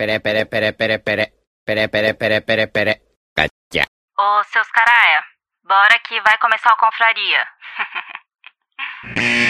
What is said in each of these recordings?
pere, pere, pere, pere, pere. Pere, pere, pere, pere, pere. Catia. Ô, seus caralho, bora que vai começar a confraria.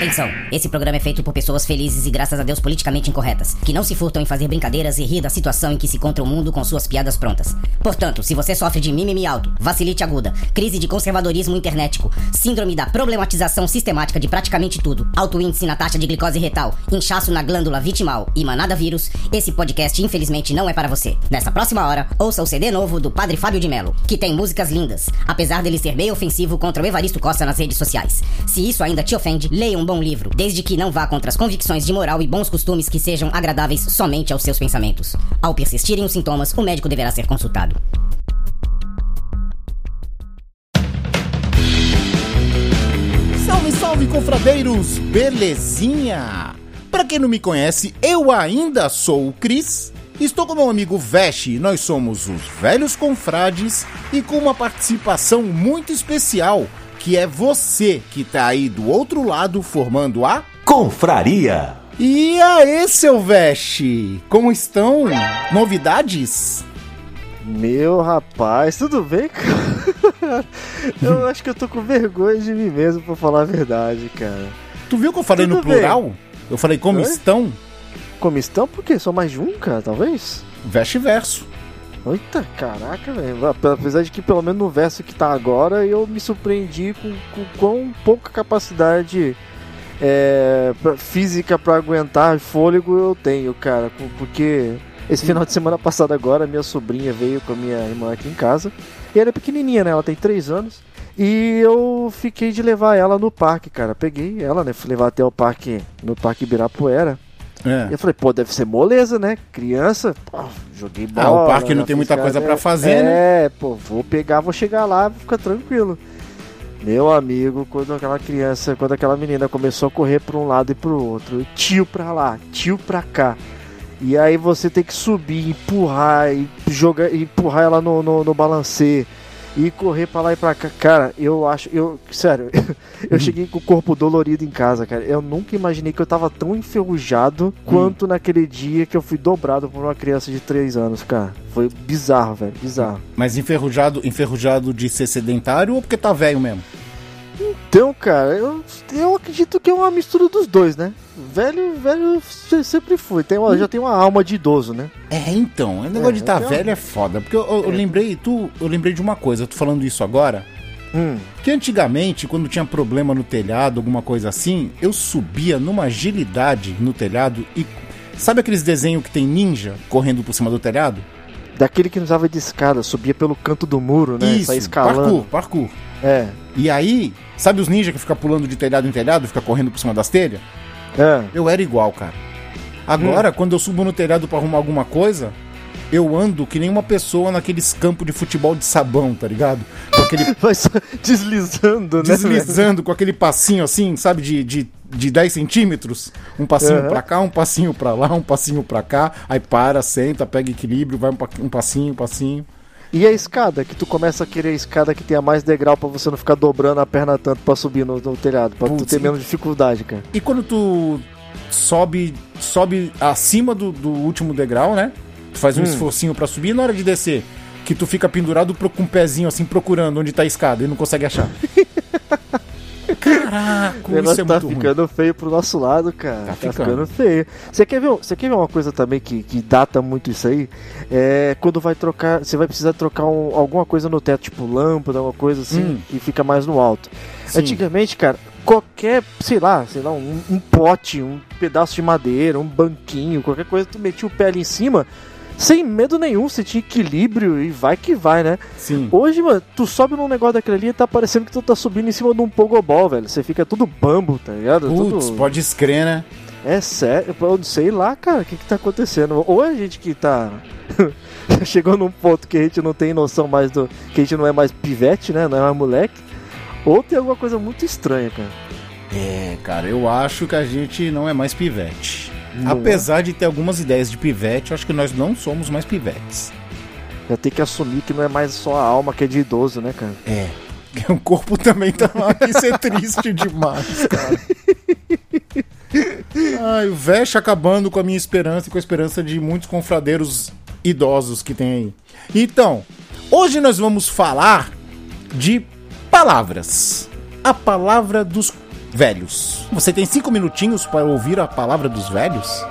Atenção, esse programa é feito por pessoas felizes e graças a Deus politicamente incorretas, que não se furtam em fazer brincadeiras e rir da situação em que se encontra o mundo com suas piadas prontas. Portanto, se você sofre de mimimi alto, vacilite aguda, crise de conservadorismo internetico, síndrome da problematização sistemática de praticamente tudo, alto índice na taxa de glicose retal, inchaço na glândula vitimal e manada vírus, esse podcast infelizmente não é para você. Nessa próxima hora, ouça o CD novo do Padre Fábio de Mello, que tem músicas lindas, apesar dele ser meio ofensivo contra o Evaristo Costa nas redes sociais. Se isso ainda te ofende, leia um bom livro, desde que não vá contra as convicções de moral e bons costumes que sejam agradáveis somente aos seus pensamentos. Ao persistirem os sintomas, o médico deverá ser consultado. Salve, salve, confradeiros! Belezinha? Pra quem não me conhece, eu ainda sou o Cris. Estou com meu amigo Veste, nós somos os Velhos Confrades e com uma participação muito especial, que é você que tá aí do outro lado formando a Confraria. E aí, seu Veste? Como estão? Novidades? Meu rapaz, tudo bem, cara? Eu acho que eu tô com vergonha de mim mesmo, pra falar a verdade, cara. Tu viu que eu falei Tudo no bem. plural? Eu falei como Oi? estão? Como estão? Por quê? Só mais de um, cara, talvez? Veste verso. Eita, caraca, velho. Apesar de que, pelo menos no verso que tá agora, eu me surpreendi com, com quão pouca capacidade é, pra- física pra aguentar fôlego eu tenho, cara. por- Porque esse final de semana passado agora, minha sobrinha veio com a minha irmã aqui em casa. E ela é pequenininha, né? Ela tem 3 anos. E eu fiquei de levar ela no parque, cara. Peguei ela, né? Fui levar até o parque, no parque Ibirapuera. É. eu falei, pô, deve ser moleza, né? Criança, pô, joguei bola. Ah, o parque não já tem muita coisa pra fazer, né? É, pô, vou pegar, vou chegar lá, vou ficar tranquilo. Meu amigo, quando aquela criança, quando aquela menina começou a correr pra um lado e pro outro, tio pra lá, tio pra cá. E aí você tem que subir, empurrar e jogar, empurrar ela no, no, no balancê e correr pra lá e pra cá. Cara, eu acho, eu, sério, eu cheguei com o corpo dolorido em casa, cara. Eu nunca imaginei que eu tava tão enferrujado quanto naquele dia que eu fui dobrado por uma criança de 3 anos, cara. Foi bizarro, velho, bizarro. Mas enferrujado, enferrujado de ser sedentário ou porque tá velho mesmo? Então, cara, eu, eu acredito que é uma mistura dos dois, né? Velho, velho se- sempre fui. Tem uma, já tem uma alma de idoso, né? É, então, o negócio É, de tá então- velho é foda. Porque eu, eu- eu lembrei, tu, eu lembrei de uma coisa, eu tô falando isso agora. Hum. Que antigamente, quando tinha problema no telhado, alguma coisa assim, eu subia numa agilidade no telhado e. Sabe aqueles desenhos que tem ninja correndo por cima do telhado? Daquele que não usava de escada, subia pelo canto do muro, né? Isso, escalando. parkour, parkour. É. E aí, sabe os ninjas que ficam pulando de telhado em telhado, fica correndo por cima das telhas? É. Eu era igual, cara. Agora, quando eu subo no telhado pra arrumar alguma coisa, eu ando que nem uma pessoa naqueles campos de futebol de sabão, tá ligado? Com aquele Vai só deslizando, né? deslizando com aquele passinho assim, sabe, de, de, de 10 centímetros. Um passinho Aham. pra cá, um passinho pra lá, um passinho pra cá. Aí para, senta, pega equilíbrio, vai um, pa- passinho, um passinho. E a escada, que tu começa a querer a escada que tenha mais degrau pra você não ficar dobrando a perna tanto pra subir no, no telhado, pra tu Putz, ter e- menos dificuldade, cara. E quando tu sobe sobe acima do, do último degrau, né? Tu faz um Hum. esforcinho pra subir e na hora de descer, que tu fica pendurado pro- com o pezinho assim procurando onde tá a escada e não consegue achar. Caraca, negócio isso é tá muito ruim. ficando feio pro nosso lado, cara. Tá Tá, ficando. ficando. feio. Você quer, ver, você quer ver uma coisa também que, que data muito isso aí? É quando vai trocar. Você vai precisar trocar um- alguma coisa no teto, tipo lâmpada, alguma coisa assim, Hum. que fica mais no alto. Sim. Antigamente, cara, qualquer, sei lá, sei lá, um, um pote, um pedaço de madeira, um banquinho, qualquer coisa, tu metia o pé ali em cima. Sem medo nenhum, você tinha equilíbrio e vai que vai, né? Sim. Hoje, mano, tu sobe num negócio daquele ali e tá parecendo que tu tá subindo em cima de um pogobol, velho. Você fica tudo bambo, tá ligado? Putz, tudo... pode escrever, né? É sério, eu sei lá, cara, o que que tá acontecendo. Ou a gente que tá. Chegou num ponto que a gente não tem noção mais do. que a gente não é mais pivete, né? Não é mais moleque. Ou tem alguma coisa muito estranha, cara. É, cara, eu acho que a gente não é mais pivete. Apesar de ter algumas ideias de pivete, eu acho que nós não somos mais pivetes. Já tem que assumir que não é mais só a alma que é de idoso, né, cara? É. O corpo também tá lá, isso é triste demais, cara. Ai, o Vesh acabando com a minha esperança e com a esperança de muitos confradeiros idosos que tem aí. Então, hoje nós vamos falar de palavras. A palavra dos velhos. Você tem cinco minutinhos para ouvir a palavra dos velhos?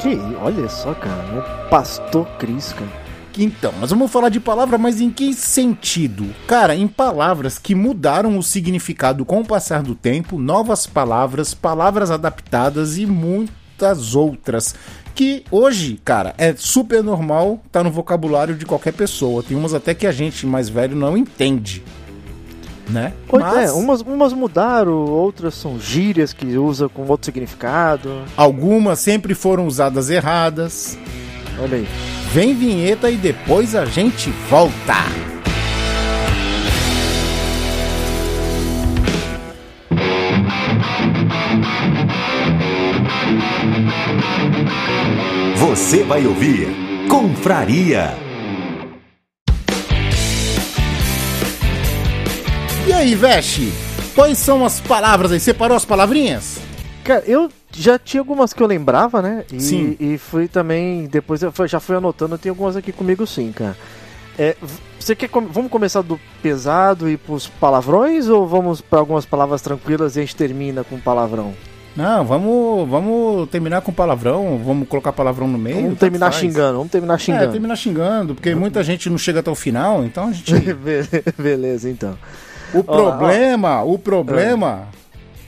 Que, olha só, cara, o pastor Cris, cara. Então, nós vamos falar de palavra, mas em que sentido? Cara, em palavras que mudaram o significado com o passar do tempo, novas palavras, palavras adaptadas e muitas outras. Que hoje, cara, é super normal, tá no vocabulário de qualquer pessoa. Tem umas até que a gente mais velho não entende. Né? Pois é, umas, umas mudaram, outras são gírias que usa com outro significado. Algumas sempre foram usadas erradas. Olha aí. Vem vinheta e depois a gente volta. Você vai ouvir Confraria. Aí, Veste? Quais são as palavras aí? Separou as palavrinhas? Cara, eu já tinha algumas que eu lembrava, né? E, Sim. E fui também. Depois eu já fui anotando, tem algumas aqui comigo sim, cara. É, você quer. Vamos começar do pesado e pros palavrões ou vamos para algumas palavras tranquilas e a gente termina com palavrão? Não, vamos, vamos terminar com palavrão, vamos colocar palavrão no meio. vamos terminar faz. xingando, vamos terminar É, xingando. terminar xingando, porque muita gente não chega até o final, então a gente. Be- Beleza, então. O problema, o problema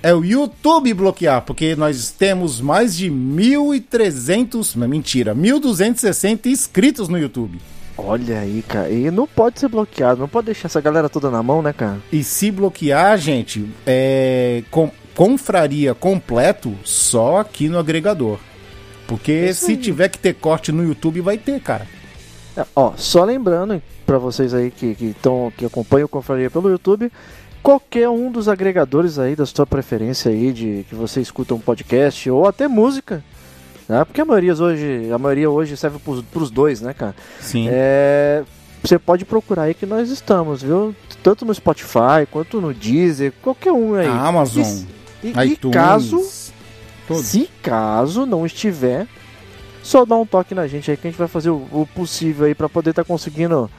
é o YouTube bloquear, porque nós temos mais de 1.300, não, mentira, 1.260 inscritos no YouTube. Olha aí, cara. E não pode ser bloqueado, não pode deixar essa galera toda na mão, né, cara? E se bloquear, gente, é com, confraria completo só aqui no agregador. Porque Isso se aí. tiver que ter corte no YouTube, vai ter, cara. É, Ó, só lembrando pra vocês aí que, que, tão, que acompanham o Confraria pelo YouTube, qualquer um dos agregadores aí da sua preferência aí de que você escuta um podcast ou até música, né? Porque a maioria hoje, a maioria hoje serve pros, pros dois, né, cara? Sim. É, você pode procurar aí que nós estamos, viu? Tanto no Spotify quanto no Deezer, qualquer um aí. A Amazon, E, e iTunes. caso todos. se caso não estiver, só dá um toque na gente aí que a gente vai fazer o, o possível aí para poder estar conseguindo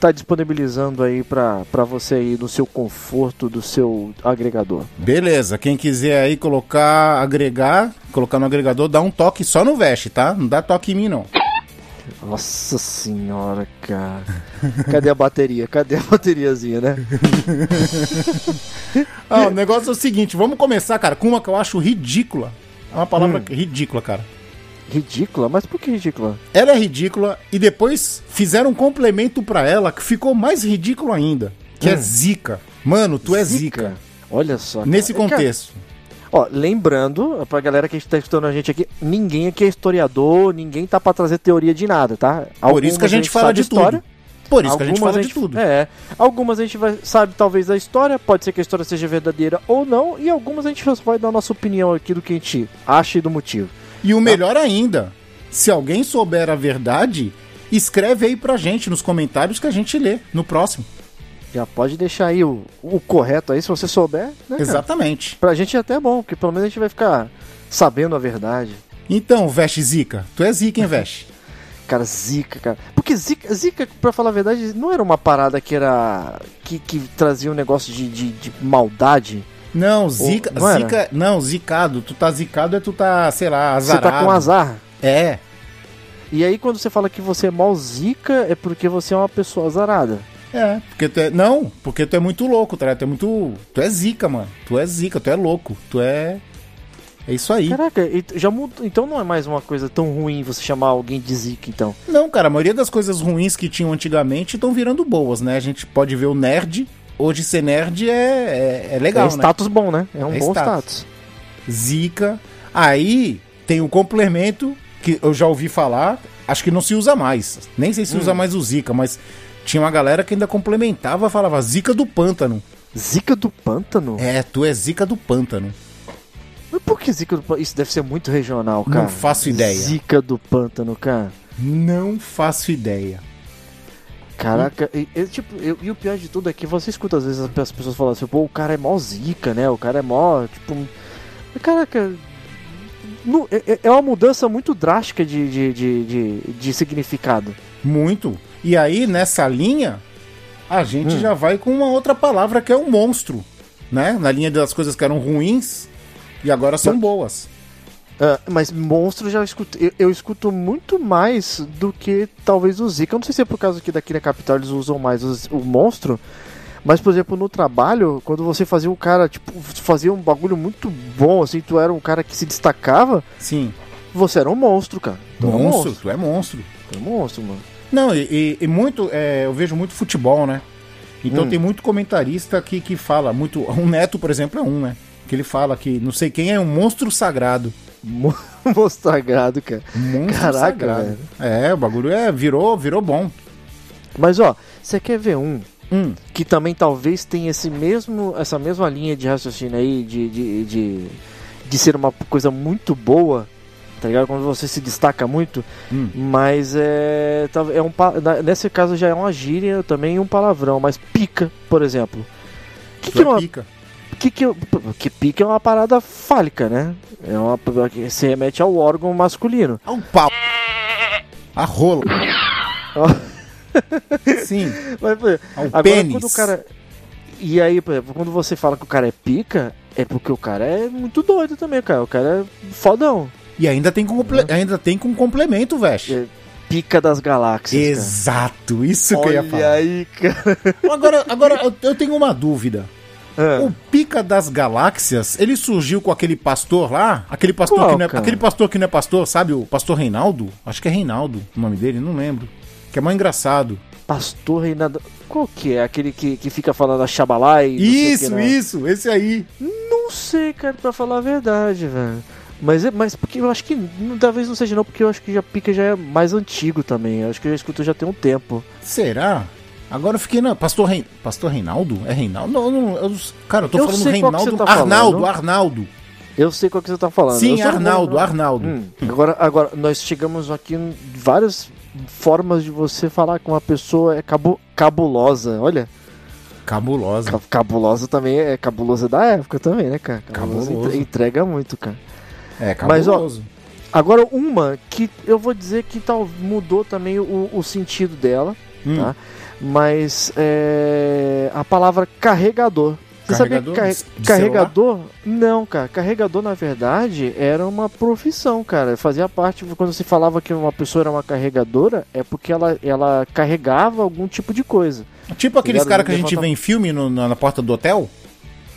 tá disponibilizando aí pra pra você aí no seu conforto do seu agregador. Beleza, quem quiser aí colocar, agregar, colocar no agregador, dá um toque só no veste, tá? Não dá toque em mim, não. Nossa senhora, cara. Cadê a bateria? Cadê a bateriazinha, né? Ah, o negócio é o seguinte, vamos começar, cara, com uma que eu acho ridícula. É uma palavra Hum. ridícula, cara. Ridícula? Mas por que ridícula? Ela é ridícula e depois fizeram um complemento pra ela que ficou mais ridículo ainda, que é Hum. zica. Mano, tu é zica. Olha só. cara. Nesse Cara, contexto. Ó, lembrando, pra galera que tá escutando a gente aqui, ninguém aqui é historiador, ninguém tá pra trazer teoria de nada, tá? Por isso que a Algumas gente fala de tudo. Por isso que a gente Algumas fala de tudo. É, algumas a gente vai, sabe talvez da história, pode ser que a história seja verdadeira ou não, e algumas a gente vai dar a nossa opinião aqui do que a gente acha e do motivo. E o melhor ainda, se alguém souber a verdade, escreve aí pra gente nos comentários que a gente lê no próximo. Já pode deixar aí o, o correto aí, se você souber, né? Exatamente. Pra gente é até bom, porque pelo menos a gente vai ficar sabendo a verdade. Então, Veste Zica, tu é zica, hein, Veste? Cara, zica, cara. Porque zica, zica, pra falar a verdade, não era uma parada que era. que, que trazia um negócio de, de, de maldade. Não, zica, não era? zica, não, zicado. Tu tá zicado é tu tá, sei lá, Você azarado. tá com azar. É, E aí quando você fala que você é mal zica, é porque você é uma pessoa azarada. é, porque tu é, não, porque tu é muito louco, tá? Tu é muito, tu é zica, mano. Tu é zica, tu é louco, tu é É isso aí. Caraca, já mudou. Então não é mais uma coisa tão ruim você chamar alguém de zica, então. Não, cara, a maioria das coisas ruins que tinham antigamente estão virando boas, né? A gente pode ver o nerd. Hoje ser nerd é, é, é legal, é né? status bom, né? É um É bom status. status. Zica. Aí tem o complemento que eu já ouvi falar, acho que não se usa mais. Nem sei se Hum. usa mais o Zica, mas tinha uma galera que ainda complementava, falava Zica do pântano. Zica do pântano? É, tu é Zica do pântano. Mas por que zica do pântano? Isso deve ser muito regional, cara. Não faço ideia. Zica do pântano, cara. Não faço ideia. Caraca, e, e, tipo, eu- e o pior de tudo é que você escuta às vezes as pe- as pessoas falando assim, pô, o cara é mó zica, né? O cara é mó, tipo. Caraca, no- é, é uma mudança muito drástica de, de, de, de, de significado. Muito. E aí, nessa linha, a gente Hum. já vai com uma outra palavra que é o monstro. Né? Na linha das coisas que eram ruins e agora são boas. Ah, mas monstro já escuto. Eu, eu escuto muito mais do que talvez o Zika. Eu não sei se é por causa que daqui na capital eles usam mais os- o monstro. Mas, por exemplo, no trabalho, quando você fazia um cara, tipo, fazia um bagulho muito bom, assim, tu era um cara que se destacava, Sim. você era um monstro, cara. Tu era um Monstro, monstro. tu é monstro. Tu um monstro, mano. Não, e, e- muito. é, eu vejo muito futebol, né? Então Hum. tem muito comentarista que, que fala muito. O Neto, por exemplo, é um, né? Que ele fala que não sei quem é um monstro sagrado. Mo- Monstro sagrado, cara. Monstro Caraca, sagrado. velho. É, o bagulho é, virou, virou bom. Mas, ó, você quer ver um Hum, que também talvez tenha esse mesmo, essa mesma linha de raciocínio aí de, de, de, de ser uma coisa muito boa, tá ligado? Quando você se destaca muito, Hum. mas é, é um, nesse caso já é uma gíria também um palavrão, mas pica, por exemplo. Que que é uma, pica. Que, que, que pica é uma parada fálica, né? É uma que se remete ao órgão masculino. Ao pau. A rola. Sim, Mas, pô, ao Agora, pênis. quando o cara. E aí, por exemplo, quando você fala que o cara é pica, é porque o cara é muito doido também, cara. O cara é fodão. E ainda tem com, comple- ainda tem com complemento, veste. É Pica das galáxias. Exato, isso cara. que eu ia Olha falar. aí, cara. Agora, agora eu tenho uma dúvida. Ah, O Pica das Galáxias, ele surgiu com aquele pastor lá? Aquele pastor, Qual, que não é, cara? aquele pastor que não é pastor, sabe? O pastor Reinaldo? Acho que é Reinaldo o nome dele, não lembro. Que é mais engraçado. Pastor Reinaldo. Qual que é? Aquele que, que fica falando a Xabalá e. não sei o que, Isso, né? isso, esse aí. Não sei, cara, pra falar a verdade, velho. Mas, é- mas porque eu acho que. Talvez não seja não, porque eu acho que já Pica já é mais antigo também. Eu acho que eu já escuto já tem um tempo. Será? Agora eu fiquei na. Pastor, Rein... pastor Reinaldo? É Reinaldo? Não, não. eu- Cara, eu tô Eu falando Reinaldo. tá Arnaldo, falando. Arnaldo. Eu sei qual que você tá falando. Sim, Arnaldo. Arnaldo. Hum, Agora, agora, nós chegamos aqui em várias formas de você falar que uma pessoa é cabo, cabulosa. Olha, Cabulosa. ca- cabulosa também é cabulosa da época também, né, cara? Cabulosa Cabuloso. entre- entrega muito, cara. É, Mas, ó, cabuloso. Agora, uma que eu vou dizer que tal, mudou também o, o sentido dela, Hum, tá? Mas é, a palavra carregador. Você sabia que Carregador carre- de- de carregador? Não, cara. Carregador, na verdade, era uma profissão, cara. Fazia parte, quando se falava que uma pessoa era uma carregadora, é porque ela, ela carregava algum tipo de coisa. Tipo aqueles caras que a gente vê em filme no- na, na porta do hotel?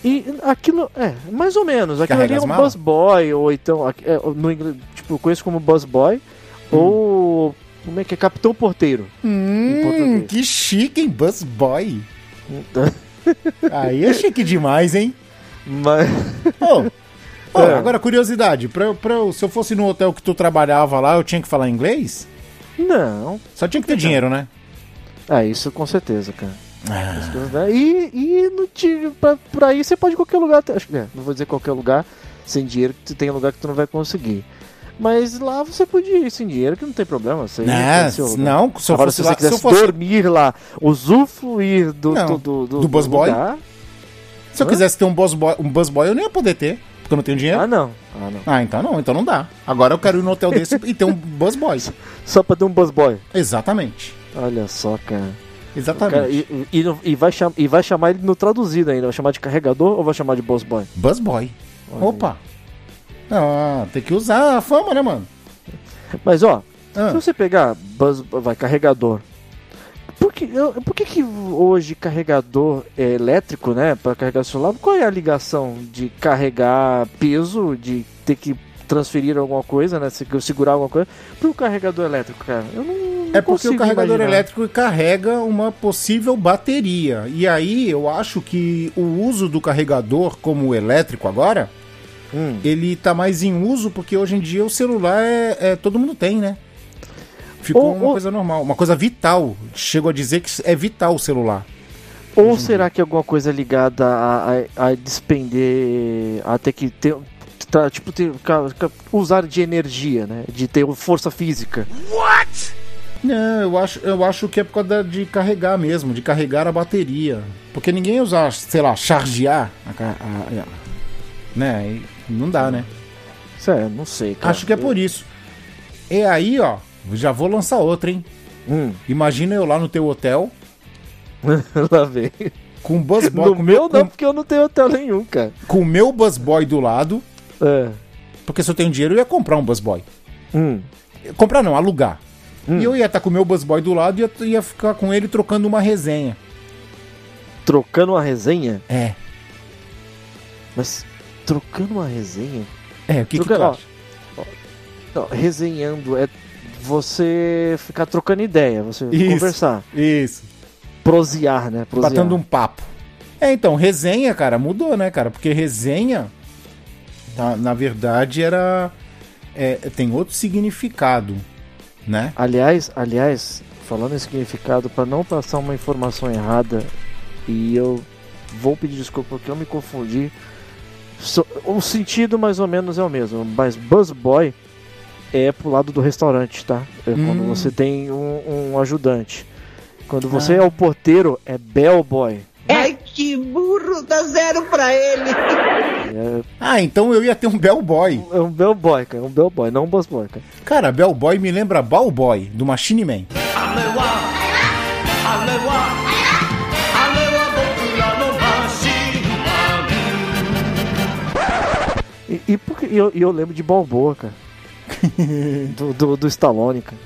E aquilo, é, mais ou menos. Aquilo Carrega ali é um busboy, ou então, é, no inglês, tipo, eu conheço como busboy, Hum. ou, como é que é, capitão porteiro. Hum, que chique, hein? Busboy. Aí é chique demais, hein? Mas, Ô, ô, É. agora, curiosidade. Pra, pra se eu fosse no hotel que tu trabalhava lá, eu tinha que falar inglês? não. Só tinha que ter dinheiro, né? Ah, isso com certeza, cara. Ah, coisas, né? E, e no, pra, por aí você pode ir em qualquer lugar. Acho é, não vou dizer qualquer lugar sem dinheiro, que tem lugar que tu não vai conseguir. Mas lá você podia ir sem dinheiro, que não tem problema. Você né? tem seu não, se eu Agora, fosse se você lá, se quisesse eu fosse, dormir lá, usufruir do, Não, do, do, do, do busboy? lugar- se eu Hã? quisesse ter um busboy, um busboy, eu nem ia poder ter, porque eu não tenho dinheiro. Ah, não. Ah, não. Ah, então não, então não dá. Agora eu quero ir no hotel desse e ter um busboy. Só pra ter um busboy. Exatamente. Olha só, cara. Exatamente. Cara, e, e, e- vai cham, e vai chamar ele no traduzido ainda. Vai chamar de carregador ou vai chamar de busboy? Busboy. Olha Opa. Ah, tem que usar a fama, né, mano? Mas ó, Ah, Se você pegar buzz, vai carregador. Por que, por que, que hoje carregador é elétrico, né, para carregar celular? Qual é a ligação de carregar peso, de ter que transferir alguma coisa, né, se- segurar alguma coisa, para o carregador elétrico, cara? Eu não, não É porque o carregador imaginar. elétrico carrega uma possível bateria. E aí eu acho que o uso do carregador como elétrico agora, Hum, ele tá mais em uso porque hoje em dia o celular é, é- todo mundo tem, né? Ficou Ou- uma ou- coisa normal, uma coisa vital. Chegou a dizer que é vital o celular. Ou será que é alguma coisa ligada a, a, a despender, a ter que ter, tra- tipo, ter, ca- ca- usar de energia, né, de ter força física? Não, eu acho, eu acho que é por causa da- de carregar mesmo, de carregar a bateria. Porque ninguém ia usar, sei lá, chargear a, a- a- né? Não dá, né? Sério, não sei, cara. Acho que é por isso. E aí, ó, já vou lançar outra, hein? Hum, Imagina eu lá no teu hotel, lá vem. com o Buzz Boy, No com, meu com, não, porque eu não tenho hotel nenhum, cara. com o meu Buzz Boy do lado, É. porque se eu tenho dinheiro eu ia comprar um Buzz Boy. Hum. Comprar não, alugar. Hum. E eu ia estar com o meu Buzz Boy do lado e ia, ia ficar com ele trocando uma resenha. Trocando uma resenha? É. Mas trocando uma resenha? É, o que, que tu Trocando, ó? Não, resenhando é você ficar trocando ideia, você Isso. conversar. Isso. Prosear, né? Prosear. Batendo um papo. É, então, resenha, cara, mudou, né, cara? Porque resenha, na, na verdade, era. é, tem outro significado, né? Aliás, aliás, falando em significado, para não passar uma informação errada, e eu vou pedir desculpa porque eu me confundi. So- o sentido mais ou menos é o mesmo, mas busboy é pro lado do restaurante, tá? É quando Hum. você tem um, um ajudante. Quando você Ah. é o porteiro, é bellboy. Ai, que burro, dá zero pra ele. É, Ah, então eu ia ter um Bellboy. é um bellboy, cara. É um bellboy, não um busboy, cara. Cara, Bellboy me lembra Ballboy, do Machine Man. E, e por que- e eu, eu lembro de Balboa, cara. do, do, do Stallone, cara.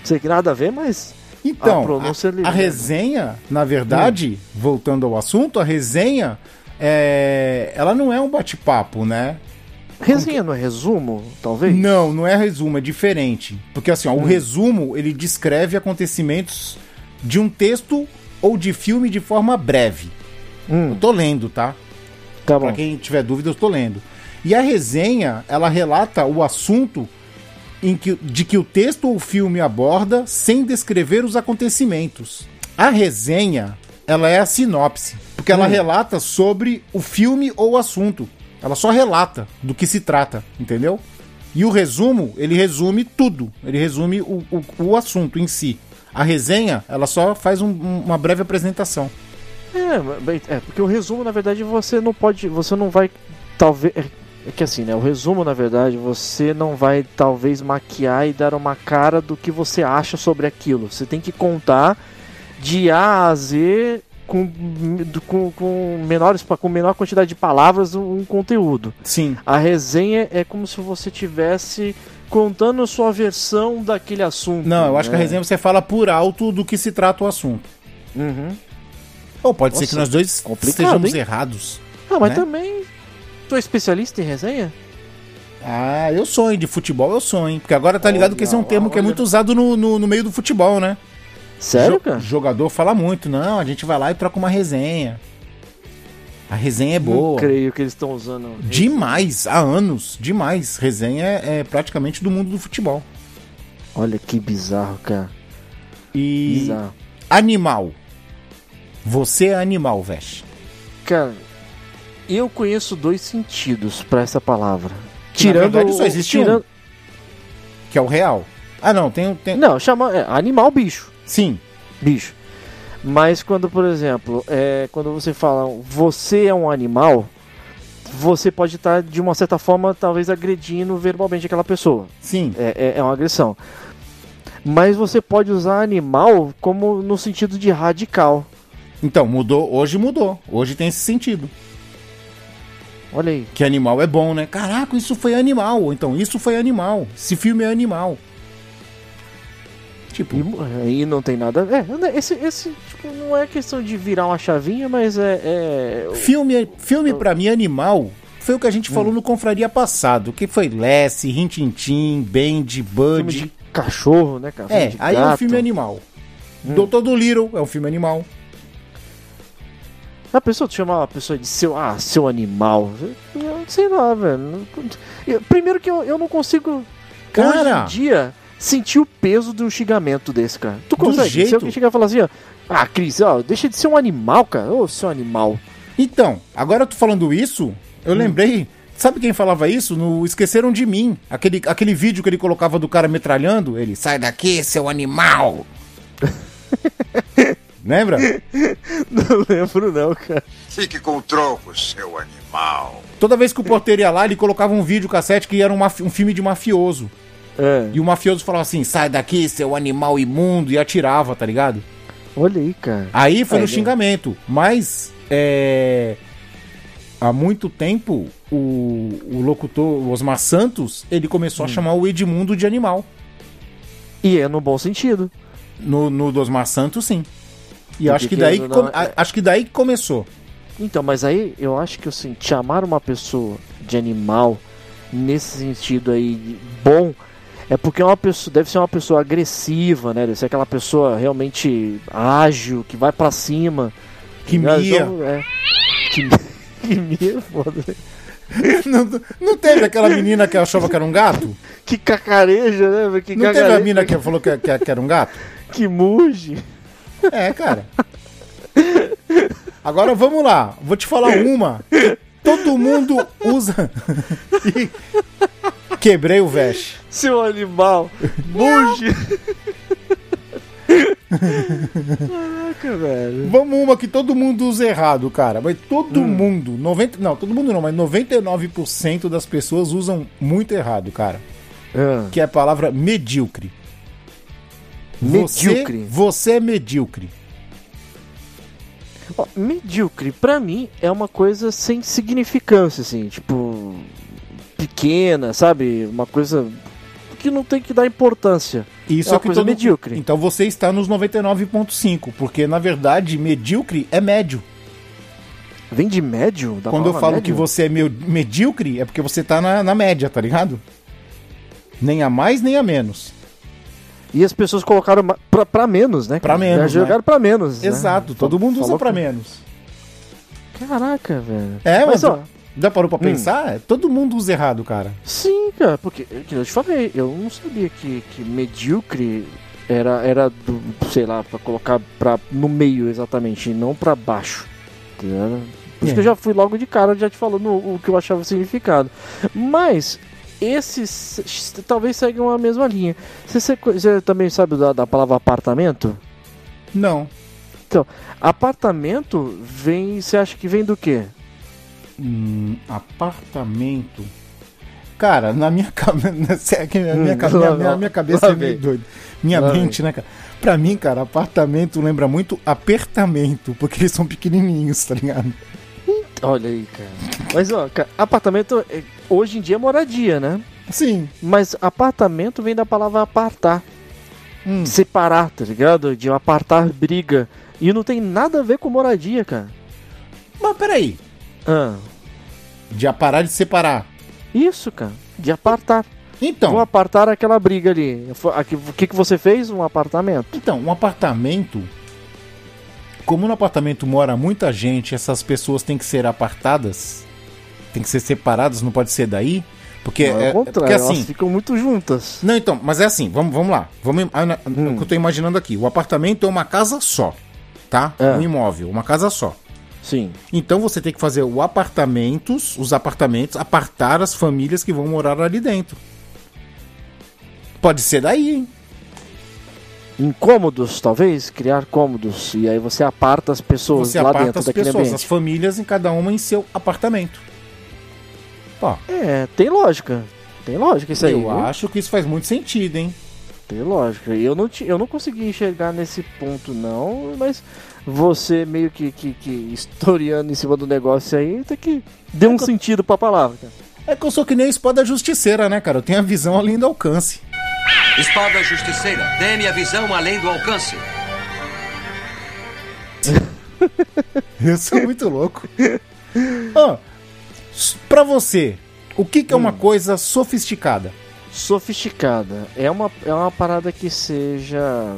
Não sei que nada a ver, mas. Então, A a, a resenha, na verdade, voltando ao assunto, a resenha, é, ela não é um bate-papo, né? Resenha não é resumo, talvez? Não, não é resumo, é diferente. Porque assim, ó, o resumo, ele descreve acontecimentos de um texto ou de filme de forma breve. Hum, Eu tô lendo, tá? tá Pra bom. quem tiver dúvida, eu tô lendo. E a resenha, ela relata o assunto em que, de que o texto ou filme aborda sem descrever os acontecimentos. A resenha, ela é a sinopse, porque ela Hum. relata sobre o filme ou assunto. Ela só relata do que se trata, entendeu? E o resumo, ele resume tudo. Ele resume o, o, o assunto em si. A resenha, ela só faz um- um- uma breve apresentação. É, é, porque o resumo, na verdade, você não pode. Você não vai. Talvez. É que assim, né? O resumo, na verdade, você não vai talvez maquiar e dar uma cara do que você acha sobre aquilo. Você tem que contar de A a Z com, com, com, menores, com menor quantidade de palavras um, conteúdo. Sim. A resenha é como se você tivesse contando a sua versão daquele assunto. Não, eu acho que a né? resenha você fala por alto do que se trata o assunto. Uhum. Ou pode ser Nossa, que nós dois estejamos hein? errados. Ah, mas Né? também. Tu é especialista em resenha? Ah, eu sonho de futebol, eu sonho. Porque agora tá ligado que esse é um Olha, termo que é olha. muito usado no, no, no meio do futebol, né? Sério, Jo- cara? Jogador fala muito. Não, a gente vai lá e troca uma resenha. A resenha é Não boa. creio que eles estão usando. Demais, há anos, demais. Resenha é, é praticamente do mundo do futebol. Olha que bizarro, cara. E Bizarro. animal. Você é animal, Vesh. Cara, eu conheço dois sentidos pra essa palavra. Que, na Tirando. verdade, só existe um. tirando... Que é o real. Ah, não, tem. tem... Não, chama. É, animal, bicho. Sim. Bicho. Mas quando, por exemplo, é, quando você fala você é um animal, você pode estar, de uma certa forma, talvez agredindo verbalmente aquela pessoa. Sim. É, é, é uma agressão. Mas você pode usar animal como no sentido de radical. Então, mudou. Hoje mudou. Hoje tem esse sentido. Olha aí. Que animal é bom, né? Caraca, isso foi animal. Ou então, isso foi animal. Esse filme é animal. Tipo, E aí não tem nada. É, né, esse, esse tipo, não é questão de virar uma chavinha, mas é. é... filme, filme pra mim, animal, foi o que a gente falou no Confraria passado. Que foi Lessie, Rintintim, Band, filme Bud. de cachorro, né, cara? Filme É, de aí é um gato. filme animal. Hum. Doutor do Little é um filme animal. A pessoa te chamar uma pessoa de seu, ah, seu animal. Eu, sei lá, velho. Não- eu- Primeiro que eu, eu não consigo, Cara. hoje em dia, sentir o peso do xingamento desse, cara. Tu consegue? jeito. Se alguém chegar e falar assim, ó, ah, Cris, ó, deixa de ser um animal, cara. Ô, seu animal. Então, agora tu falando isso, eu lembrei. Sabe quem falava isso? No Esqueceram de Mim. Aquele, aquele vídeo que ele colocava do cara metralhando. Ele, sai daqui, seu animal! Lembra? Não lembro, não, cara. Fique com o troco, seu animal. Toda vez que o porteiro ia lá, ele colocava um vídeo cassete que era um, um filme de mafioso. É. E o mafioso falava assim: sai daqui, seu animal imundo, e atirava, tá ligado? Olha aí, cara. Aí foi É, no né? xingamento. Mas é, há muito tempo o, o locutor o Osmar Santos ele começou a Hum. chamar o Edmundo de animal. E é no bom sentido. No, no do Osmar Santos, sim. E Porque acho que daí não, a- acho que daí começou. Então, mas aí eu acho que assim, chamar uma pessoa de animal nesse sentido aí bom é porque é uma pessoa deve ser uma pessoa agressiva, né? Deve ser aquela pessoa realmente ágil, que vai pra cima. Que né? mia. Então, é. Que, que mia, é foda. não, não teve aquela menina que achava que era um gato? Que cacareja, né? Que Não teve cacareja, a menina que falou que, que- que era um gato? que muge. É, cara. Agora vamos lá. Vou te falar uma. que Todo mundo usa. Quebrei o veste. Seu animal, muge. Caraca, velho. Vamos uma que todo mundo usa errado, cara. Mas todo Hum. mundo, 90, não, todo mundo não, mas 99% das pessoas usam muito errado, cara. Ah, Que é a palavra medíocre. Medíocre. Você, você é medíocre. ó, medíocre, pra mim, é uma coisa sem significância, assim, tipo. pequena, sabe? Uma coisa que não tem que dar importância. Isso É é, uma que coisa todo medíocre. Então você está nos 99.5, porque na verdade medíocre é médio. Vem de médio? Da Quando eu falo médio? que você é meu- medíocre, é porque você tá na, na média, tá ligado? Nem a mais, nem a menos. E as pessoas colocaram pra, pra menos, né? Pra menos, Já jogaram pra menos. né? Exato, todo mundo usa pra que- menos. Caraca, velho. É, mas mas ó, já parou pra Hum. pensar? Todo mundo usa errado, cara. sim, cara, porque, que eu te falei, eu não sabia que, que medíocre era, era do, sei lá, pra colocar pra, no meio exatamente, e não pra baixo. Tá ligado? Por isso É. que eu já fui logo de cara, já te falando o, o que eu achava significado. Mas, esses talvez seguem a mesma linha. Você, você, também sabe da, da palavra apartamento? Não. Apartamento vem. Você acha que vem do quê? Hum, apartamento. Cara, na minha cabeça. a minha, Hum, minha, minha, minha, cabeça é meio vem. doida. Minha Lá mente, né, cara? Pra mim, cara, apartamento lembra muito apertamento, porque eles são pequenininhos, tá ligado? Olha aí, cara. Mas, ó, ca- apartamento é- hoje em dia é moradia, né? Sim. Mas apartamento vem da palavra apartar. Hum. Separar, tá ligado? De apartar briga. E não tem nada a ver com moradia, cara. Mas peraí. Ah, De parar de separar. isso, cara. De apartar. Então, Vou apartar aquela briga ali. O que, que você fez? Um apartamento. então, um apartamento. Como no apartamento mora muita gente, essas pessoas têm que ser apartadas, tem que ser separadas, não pode ser daí. Porque, Não, é, é contrário, porque elas assim. ficam muito juntas. Não, então, mas é assim, vamos, vamos lá. Vamos, ah, na- Hum. O que eu tô imaginando aqui. O apartamento é uma casa só, tá? É. Um imóvel, uma casa só. Sim. Então você tem que fazer o apartamentos, os apartamentos, apartar as famílias que vão morar ali dentro. Pode ser daí, hein? Incômodos, talvez? Criar cômodos. E aí você aparta as pessoas Você lá aparta dentro as pessoas, as ambiente. famílias, em cada uma em seu apartamento. Pô, É, tem lógica. Tem lógica isso aí. eu viu? acho que isso faz muito sentido, hein? Tem lógica. Eu não, eu não consegui enxergar nesse ponto, não, mas você meio que, que, que historiando em cima do negócio aí, tem que deu um sentido pra palavra, cara. É que eu sou que nem a espada justiceira, né, cara? Eu tenho a visão além do alcance. Espada Justiceira, dê-me a visão além do alcance. Eu sou muito louco. Ó, s- pra você, o que, que é Hum. uma coisa sofisticada? Sofisticada. É uma, é uma parada que seja.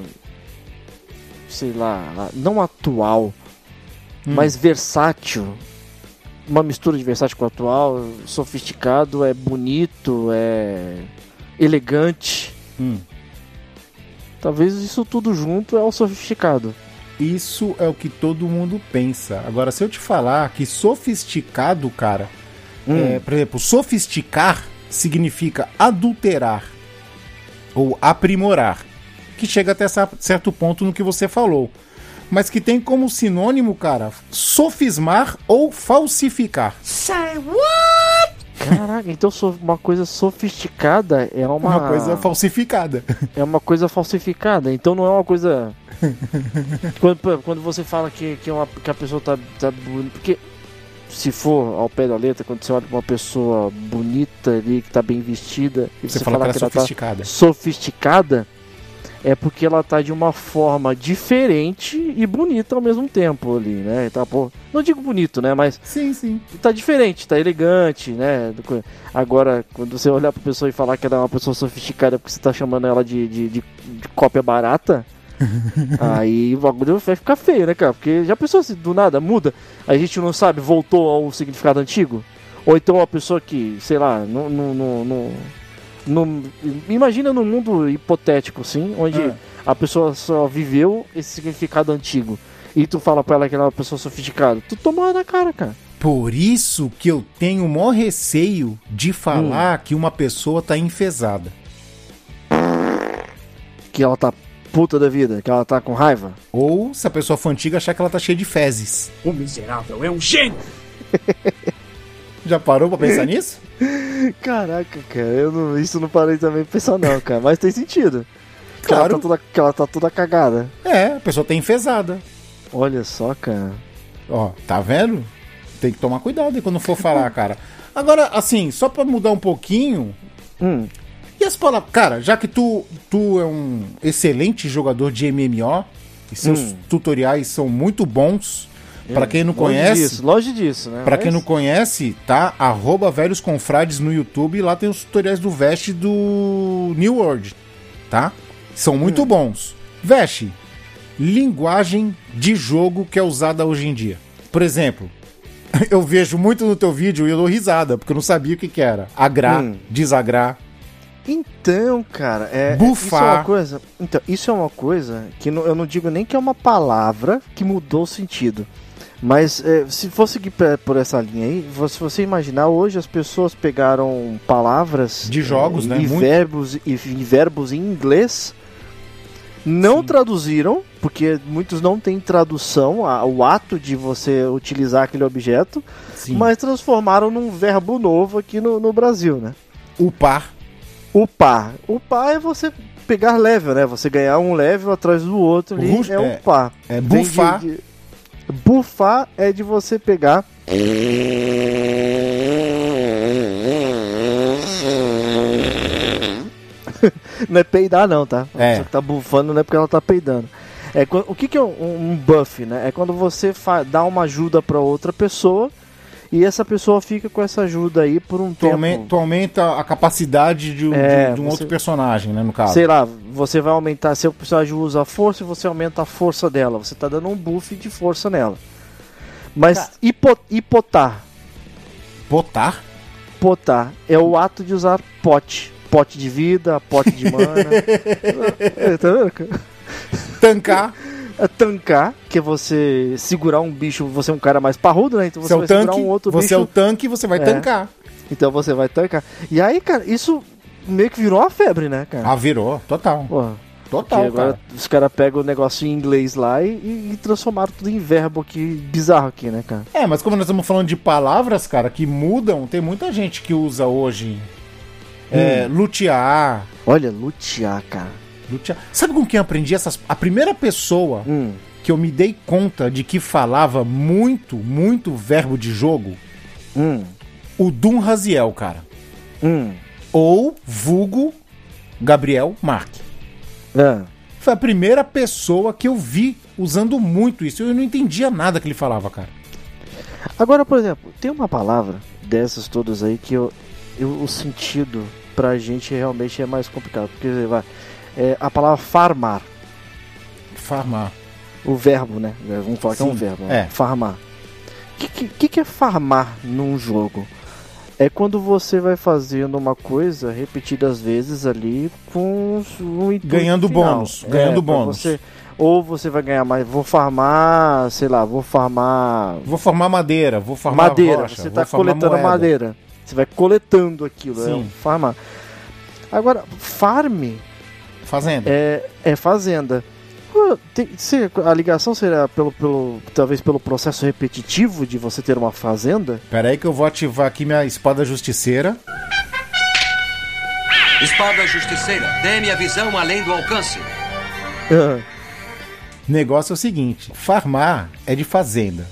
Sei lá, não atual, Hum. mas versátil. Uma mistura de versátil com atual. Sofisticado é bonito, é elegante. Hum. Talvez isso tudo junto é o sofisticado. Isso é o que todo mundo pensa. Agora, se eu te falar que sofisticado, cara, Hum. é, por exemplo, sofisticar significa adulterar ou aprimorar, que chega até certo ponto no que você falou, mas que tem como sinônimo, cara, sofismar ou falsificar. Say what? Caraca, então uma coisa sofisticada é uma, Uma coisa falsificada. é uma coisa falsificada. Então não é uma coisa. quando, quando você fala que, que, é uma, que a pessoa tá, tá bonita. Porque se for ao pé da letra, quando você olha pra uma pessoa bonita ali, que tá bem vestida, e Você você, fala falar que ela é tá sofisticada. sofisticada, é porque ela tá de uma forma diferente e bonita ao mesmo tempo ali, né? Tá, pô, não digo bonito, né? Mas Sim, sim. tá diferente, tá elegante, né? Agora, quando você olhar pra pessoa e falar que ela é uma pessoa sofisticada porque você tá chamando ela de, de, de- de cópia barata, aí o bagulho vai ficar feio, né, cara? Porque já pensou se do nada muda, a gente não sabe, voltou ao significado antigo? Ou então uma pessoa que, sei lá, não. não, não, não- não- imagina num mundo hipotético, assim, onde Ah. a pessoa só viveu esse significado antigo. E tu fala pra ela que ela é uma pessoa sofisticada. Tu toma na cara, cara. Por isso que eu tenho o maior receio de Hum. falar que uma pessoa tá enfesada. que ela tá puta da vida, que ela tá com raiva. Ou, se a pessoa for antiga, achar que ela tá cheia de fezes. O miserável é um gênio! Já parou pra pensar nisso? Caraca, cara, eu não, isso não parei também pra pensar não, cara, mas tem sentido. Que Claro. Ela tá toda, que ela tá toda cagada. É, a pessoa tá enfesada. Olha só, cara. Ó, tá vendo? Tem que tomar cuidado aí quando for falar, cara. Agora, assim, só pra mudar um pouquinho. Hum, E as palavras. Cara, já que tu, tu é um excelente jogador de MMO e seus Hum. tutoriais são muito bons. Pra quem não longe conhece. disso, longe disso, né? Pra quem Mas- não conhece, tá? Arroba Velhos Confrades no YouTube. Lá tem os tutoriais do Vest do New World, tá? São muito Hum. bons. Vest, linguagem de jogo que é usada hoje em dia. Por exemplo, eu vejo muito no teu vídeo e eu dou risada, porque eu não sabia o que que era. Agrar, Hum. desagrar. Então, cara, é. Bufar. Isso é uma coisa. Então, isso é uma coisa que não- eu não digo nem que é uma palavra que mudou o sentido. Mas é, se fosse seguir por essa linha aí, se você imaginar, hoje as pessoas pegaram palavras De jogos, é, né? e Muito. verbos e, e verbos em inglês, não traduziram, porque muitos não têm tradução, a- o ato de você utilizar aquele objeto, Sim. mas transformaram num verbo novo aqui no, no Brasil, né? Upar. Upar. Upar é você pegar level, né? Você ganhar um level atrás do outro ali é é- upar. É de- bufar. de- Bufar é de você pegar. não é peidar não, tá? A É. que tá bufando não é porque ela tá peidando. É, o que, que é um, um buff, né? É quando você dá uma ajuda pra outra pessoa e essa pessoa fica com essa ajuda aí por um Tu tempo. aumenta, tu aumenta a capacidade de, um- É, de- de um você- outro personagem, né? No caso. Sei lá, você vai aumentar, se o personagem usa a força e você aumenta a força dela. Você tá dando um buff de força nela. Mas hipo, hipotar, Botar. potar, é o ato de usar pote. Pote de vida, pote de mana. Tá vendo? cara? Tancar. É tancar, que é você segurar um bicho, você é um cara mais parrudo, né? Então você Você é vai segurar tanque, um outro você bicho. é o tanque e você vai É. tancar. Então você vai tancar. E aí, cara, isso meio que virou uma febre, né, cara? Ah, virou, total. Pô, Total, agora cara. os caras pegam o negócio em inglês lá e, e- e transformaram tudo em verbo aqui, bizarro aqui, né, cara? É, mas como nós estamos falando de palavras, cara, que mudam, tem muita gente que usa hoje. Hum. É, lutear. Olha, lutear, cara. Lutear. Sabe com quem eu aprendi essas. A primeira pessoa Hum, que eu me dei conta de que falava muito, muito verbo de jogo, hum, o Dum Raziel, cara. hum. Ou vulgo Gabriel Marque. Ah, Foi a primeira pessoa que eu vi usando muito isso. Eu não entendia nada que ele falava, cara. Agora, por exemplo, tem uma palavra dessas todas aí que eu, eu- o sentido pra gente realmente é mais complicado. Porque vai, é a palavra farmar, Farmar. o verbo, né? Vamos falar que é um Sim, verbo. né? é. Farmar. O que, que- que, é farmar num jogo? É quando você vai fazendo uma coisa repetidas vezes ali com um Ganhando final. bônus, ganhando pra bônus. você- ou você vai ganhar mais. Vou farmar, sei lá, vou farmar Vou formar madeira, vou formar madeira. rocha, você tá formar coletando moeda. madeira. Você vai coletando aquilo, é Sim. um farmar. Agora, farm Fazenda. é, é fazenda. Tem- se- a ligação será pelo, pelo. talvez pelo processo repetitivo de você ter uma fazenda? Pera aí que eu vou ativar aqui minha espada justiceira. Espada justiceira, dê-me a visão além do alcance. Ah, Negócio é o seguinte: farmar é de fazenda.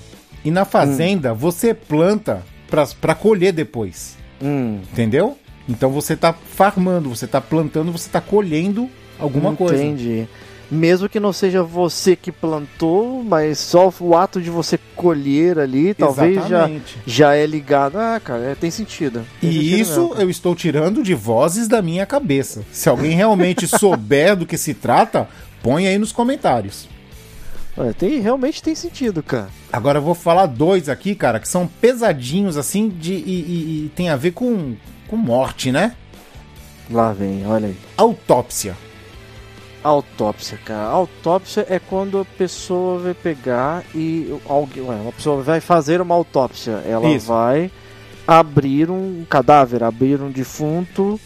E na fazenda você planta pra, pra colher depois. hum, Entendeu? Então você tá farmando, você tá plantando, você tá colhendo alguma coisa. Entendi. Mesmo que não seja você que plantou, mas só o ato de você colher ali, talvez já, já é ligado. Ah, cara, é, tem sentido. Tem E sentido isso mesmo. eu estou tirando de vozes da minha cabeça. Se alguém realmente souber do que se trata, põe aí nos comentários. Olha, tem, realmente tem sentido, cara. Agora eu vou falar dois aqui, cara, que são pesadinhos assim de, e, e- e tem a ver com, com morte, né? Lá vem, olha aí. Autópsia. Autópsia, cara. Autópsia é quando a pessoa vai pegar e alguém, ué, uma pessoa vai fazer uma autópsia. Ela Isso. vai abrir um cadáver, abrir um defunto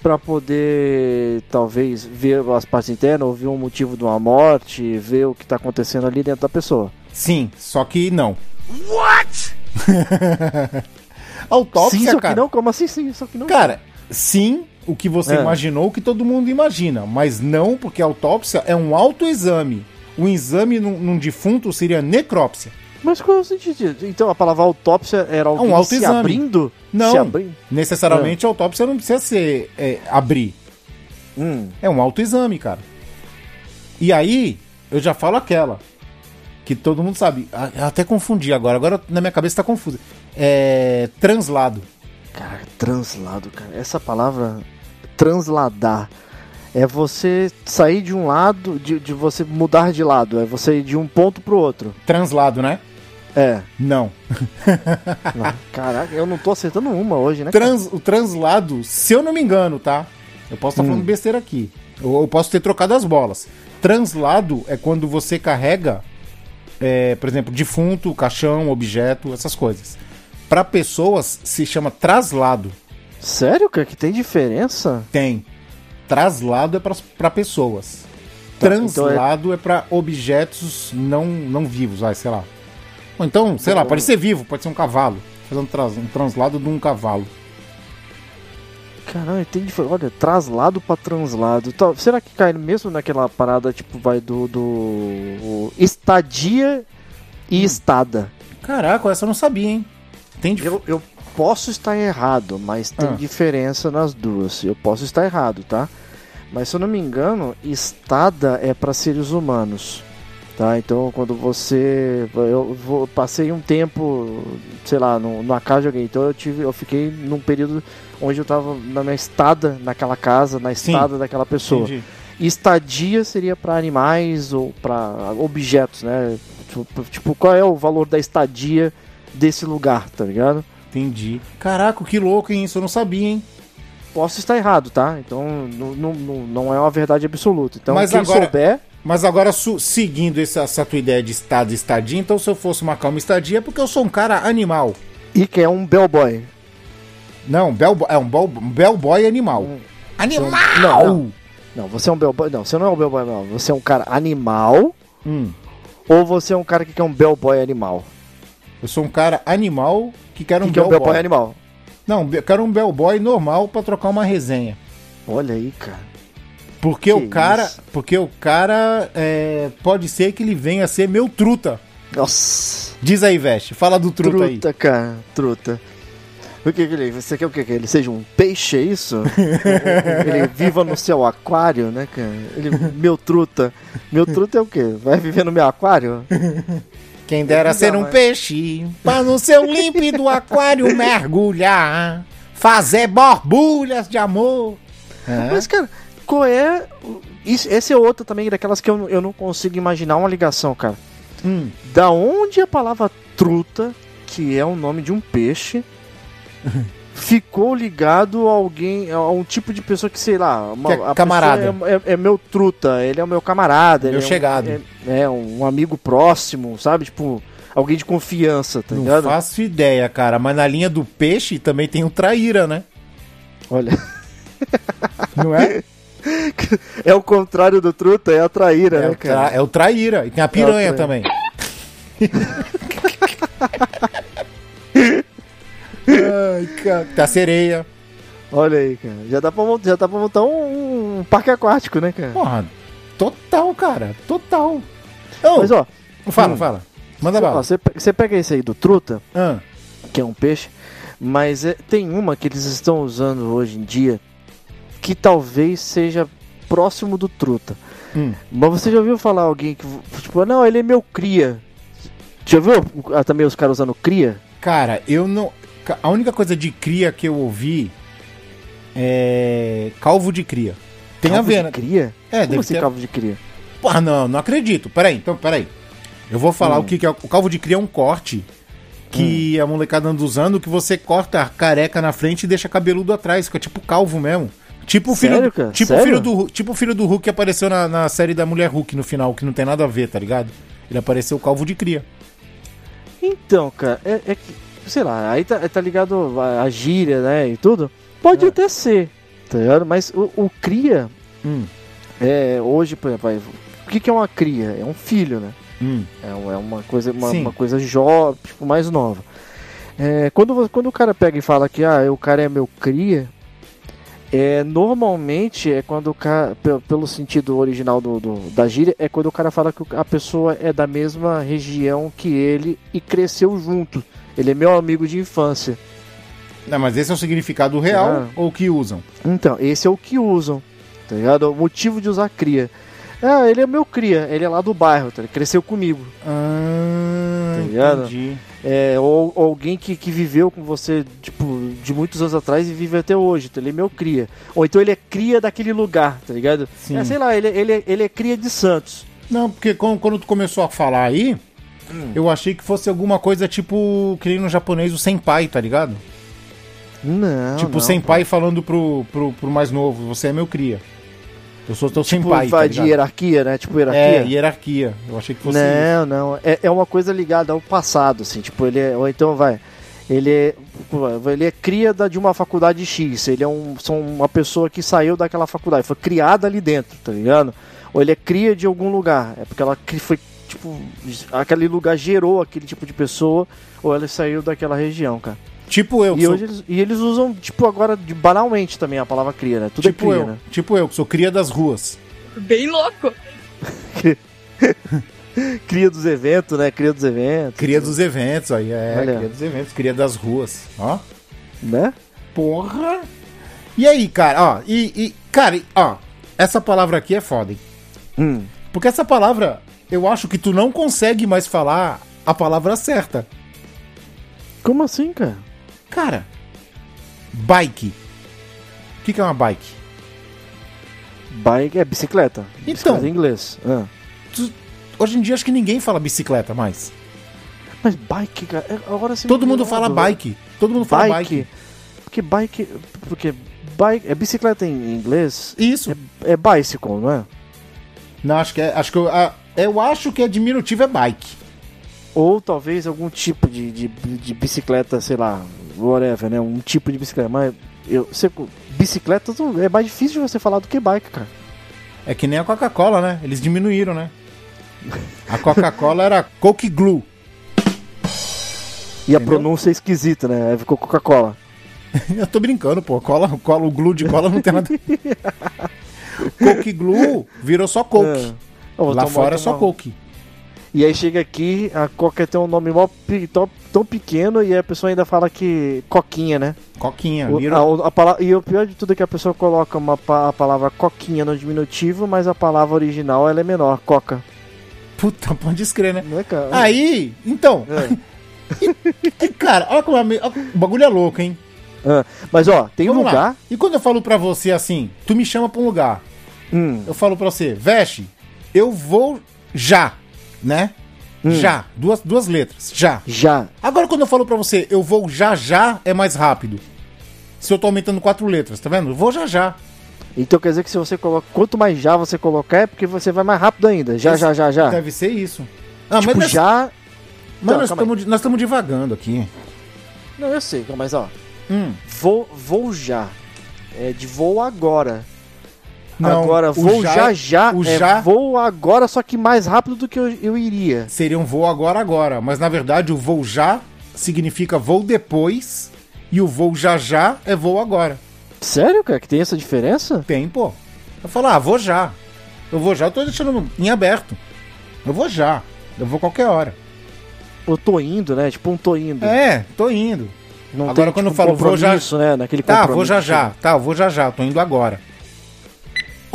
para poder talvez ver as partes internas, ouvir o motivo de uma morte, ver o que tá acontecendo ali dentro da pessoa. Sim, só que não. What? Autópsia, sim, só cara. que não, como assim sim, só que não. Cara, sim, o que você É. imaginou, o que todo mundo imagina, mas não porque a autópsia é um autoexame. O exame num, num defunto seria necrópsia. Mas qual é o sentido? Então a palavra autópsia era alguém se autoexame. abrindo? Não. Se abrindo? Necessariamente a autópsia não precisa ser é, abrir. Hum. É um autoexame, cara. E aí, eu já falo aquela. Que todo mundo sabe. Eu até confundi agora. Agora na minha cabeça tá confusa. É. Translado. Cara, translado, cara. Essa palavra transladar é você sair de um lado, de, de você mudar de lado, é você ir de um ponto pro outro. Translado, né? É. Não. Não, Caraca, eu não tô acertando uma hoje, né? Trans, o translado, se eu não me engano, tá? Eu posso estar Hum. falando besteira aqui. Ou eu posso ter trocado as bolas. Translado é quando você carrega, é, por exemplo, defunto, caixão, objeto, essas coisas. Para pessoas se chama traslado. Sério, cara, que tem diferença? Tem. Traslado é para pessoas. Tá, então Translado é, para objetos não, não vivos, vai, sei lá. Ou então, sei lá, pode ser vivo, pode ser um cavalo. Fazer um, tras, um translado de um cavalo. Caralho, tem diferença. Olha, traslado pra translado. Tá, será que cai mesmo naquela parada, tipo, vai do. do estadia e estada? Caraca, essa eu não sabia, hein? Tem dif- Eu, eu posso estar errado, mas tem Ah. diferença nas duas. Eu posso estar errado, tá? Mas se eu não me engano, estada é para seres humanos. Tá? Então quando você. Eu vou- passei um tempo, sei lá, no- numa casa de alguém. Então eu tive. Eu fiquei num período onde eu tava na minha estada naquela casa, na Sim. estada daquela pessoa. Entendi. Estadia seria para animais ou para objetos, né? Tipo, tipo, qual é o valor da estadia desse lugar, tá ligado? Entendi. Caraca, que louco, hein? Isso eu não sabia, hein? Posso estar errado, tá? Então não, não, não, não é uma verdade absoluta. Então Mas quem agora- souber, Mas agora, seguindo essa, essa tua ideia de estado e estadia, então se eu fosse uma calma estadia é porque eu sou um cara animal. e que é um bellboy. Não, bellboy, é um, bel- bellboy animal. Animal! Não, não. Não, você é um bellboy. Não, você não é um bellboy, não. Você é um cara animal Hum, ou você é um cara que quer um bellboy animal? eu sou um cara animal que quer um que, que é um bellboy. animal? Não, eu quero um bellboy normal pra trocar uma resenha. Olha aí, cara. Porque Que o cara, isso? porque o cara é, pode ser que ele venha a ser meu truta. Nossa. Diz aí, Veste, fala do truta, aí. Truta, cara. Truta. O que que ele... Você quer o quê? Que ele seja um peixe, é isso? ele viva no seu aquário, né, cara? Ele... Meu truta. Meu truta é o quê? Vai viver no meu aquário? Quem dera ser um peixe, pra no seu límpido aquário mergulhar, fazer borbulhas de amor. É? Mas, cara, qual é. Isso, esse é outra também daquelas que eu, não- eu não consigo imaginar uma ligação, cara. Hum, Da onde a palavra truta, que é o nome de um peixe, ficou ligado a alguém, a um tipo de pessoa que, sei lá, uma, Que é camarada. É, é- é meu truta, ele é o meu camarada. Meu ele é um- chegado. É, é um amigo próximo, sabe? Tipo, alguém de confiança, tá não ligado? faço ideia, cara, mas na linha do peixe também tem o traíra, né? Olha. Não é? É o contrário do truta, é a traíra, É, né, o tra- cara? é o traíra. E tem a piranha É também. Ai, cara. Tem a sereia. Olha aí, cara. Já dá pra, já dá pra montar um, um parque aquático, né, cara? Porra, total, cara. Total. Ô, Mas, ó, fala, hum. fala. Manda bala. você, pe- você pega esse aí do truta, Ah, que é um peixe, mas é- tem uma que eles estão usando hoje em dia que talvez seja próximo do truta. hum. Mas você já ouviu falar alguém que, tipo, não, ele é meu cria. Já viu também os caras usando cria? Cara, eu não. A única coisa de cria que eu ouvi é. Calvo de cria. Tem Calvo a ver, de né? cria? É, Como deve assim ter. calvo de cria? Porra, não, não acredito. Peraí, então, peraí. Eu vou falar Hum. o que, que é. O calvo de cria é um corte que a molecada anda usando que você corta a careca na frente e deixa cabeludo atrás. Fica tipo calvo mesmo. Tipo o filho, Sério, do- cara? tipo Sério? filho do Hulk- tipo filho do Hulk que apareceu na, na série da Mulher Hulk no final, que não tem nada a ver, tá ligado? Ele apareceu calvo de cria. Então, cara, é, é que, sei lá, aí tá, tá ligado a, a gíria, né, e tudo. Pode É. até ser, tá ligado? Mas o, o cria, Hum, é, hoje, por exemplo, o que, que é uma cria? É um filho, né? hum. É, é uma coisa, uma, uma coisa jovem, tipo, mais nova. É, quando, quando o cara pega e fala que ah, o cara é meu cria, é, normalmente é quando o cara, pe- pelo sentido original do, do- da gíria, é quando o cara fala que a pessoa é da mesma região que ele e cresceu junto. Ele é meu amigo de infância. Não, mas esse é o significado real Ah. ou o que usam? Então, esse é o que usam, tá ligado? O motivo de usar cria. Ah, ele é meu cria, ele é lá do bairro, tá? Ele cresceu comigo. Ah, Tá ligado? entendi. É, ou, ou alguém que, que viveu com você, tipo, de muitos anos atrás e vive até hoje, então ele é meu cria. Ou então ele é cria daquele lugar, tá ligado? Sim. É, sei lá, ele, ele, ele é cria de Santos. Não, porque quando, quando tu começou a falar aí, Hum. eu achei que fosse alguma coisa tipo, que nem no japonês, o senpai, tá ligado? Não, tipo, não, senpai falando pro, pro, pro mais novo, você é meu cria. Eu sou teu Tipo, senpai, tá vai de hierarquia, né? Tipo, hierarquia. É, hierarquia. Eu achei que fosse isso. Não, não. É, é uma coisa ligada ao passado, assim. Tipo, ele é. Ou então vai. Ele é, ele é cria de uma faculdade X. Ele é um, são uma pessoa que saiu daquela faculdade, foi criada ali dentro, tá ligado? Ou ele é cria de algum lugar. É porque ela foi, tipo, aquele lugar gerou aquele tipo de pessoa, ou ela saiu daquela região, cara. Tipo eu, que E, sou, hoje eles, e eles usam, tipo, agora de- banalmente também a palavra cria, né? Tudo tipo é cria, eu, né? tipo eu, que sou cria das ruas. Bem louco. Cria dos eventos, né? Cria dos eventos. Cria dos eventos aí, é, Olha. cria dos eventos, cria das ruas, ó. Né? Porra! E aí, cara, ó, e, e cara, ó, essa palavra aqui é foda, hein? Hum. Porque essa palavra, eu acho que tu não consegue mais falar a palavra certa. Como assim, cara? Cara, bike. O que, que é uma bike? Bike é bicicleta. Então. Bicicleta em inglês. Ah. Tu- hoje em dia acho que ninguém fala bicicleta mais. Mas bike, cara, é- agora sim. Todo mundo fala bike. Todo mundo fala bike. Porque bike. Porque bike. É bicicleta em inglês? Isso. É, é bicycle, não é? Não, acho que é. Acho que eu, a- eu acho que é diminutivo é bike. Ou talvez algum tipo de, de, de bicicleta, sei lá, whatever, né? Um tipo de bicicleta. Mas eu, você, bicicleta é mais difícil de você falar do que bike, cara. É que nem a Coca-Cola, né? Eles diminuíram, né? A Coca-Cola era Coke Glue. E a Entendeu? pronúncia é esquisita, né? Aí ficou Coca-Cola. Eu tô brincando, pô. Cola, cola, o glue de cola não tem nada. Coke Glue virou só Coke. É. Lá fora é só Coke. E aí chega aqui, a Coca tem um nome mó tão, tão pequeno e a pessoa ainda fala que Coquinha, né? Coquinha. O- a- a pala- e o pior de tudo é que a pessoa coloca uma, a palavra coquinha no diminutivo, mas a palavra original ela é menor, coca. Puta, pode escrever, né? Né, cara? Aí, então. É. E, cara, olha como é, o bagulho é louco, hein? Ah, mas ó, tem um Vamos lá. lugar. E quando eu falo pra você assim, tu me chama pra um lugar, Hum, eu falo pra você, veste, eu vou já, né? Hum. Já, duas, duas letras, já. já. Agora quando eu falo pra você, eu vou já já, é mais rápido. Se eu tô aumentando quatro letras, tá vendo? Eu vou já já. Então quer dizer que se você coloca. Quanto mais já você colocar, é porque você vai mais rápido ainda. Já, Esse- já, já, já. Deve ser isso. Ah, tipo, nós- já. mas Não, nós calma aí. estamos nós estamos divagando aqui. Não, eu sei, mas ó. Hum, Vou, vou já. É de vou agora. Não, agora, vou já- já já, o é já- voo agora, só que mais rápido do que eu, eu iria. Seria um voo agora, agora. Mas na verdade, o voo já significa voo depois. E o voo já já é voo agora. Sério, cara, que tem essa diferença? Tem, pô. Eu falo, ah, vou já. Eu vou já, eu tô deixando em aberto. Eu vou já. Eu vou qualquer hora. Eu tô indo, né? Tipo um tô indo. É, tô indo. Não Agora, tem, quando eu tipo, falo, vou já- né? Naquele Tá, vou já já. Tá, eu vou já já. Tô indo agora.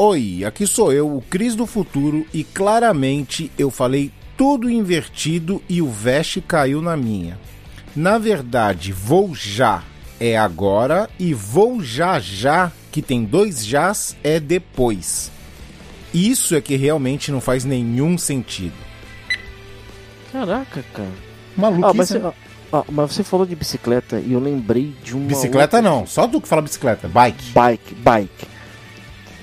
Oi, aqui sou eu, o Cris do Futuro, e claramente eu falei tudo invertido e o Veste caiu na minha. Na verdade, vou já é agora e vou já já, que tem dois jás, é depois. Isso é que realmente não faz nenhum sentido. Caraca, cara. Maluquice, Ah, mas, você, né? ah, mas você falou de bicicleta e eu lembrei de uma. Bicicleta outra- não, só tu que fala bicicleta, bike. Bike, bike.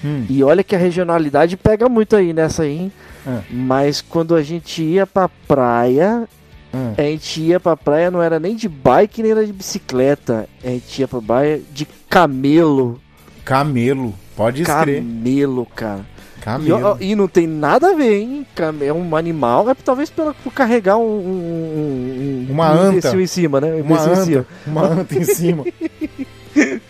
Hum. E olha que a regionalidade pega muito aí nessa aí, hein? Ah. Mas quando a gente ia pra praia, Hum. a gente ia pra praia não era nem de bike nem era de bicicleta. A gente ia pra praia de camelo. Camelo, pode escrever. Camelo, cara. E, Camelo. ó, e não tem nada a ver, hein? É um animal, é talvez pela, por carregar um, um, um- Uma um anta. em cima, né? Um Uma imbecil em cima. anta, uma anta em cima.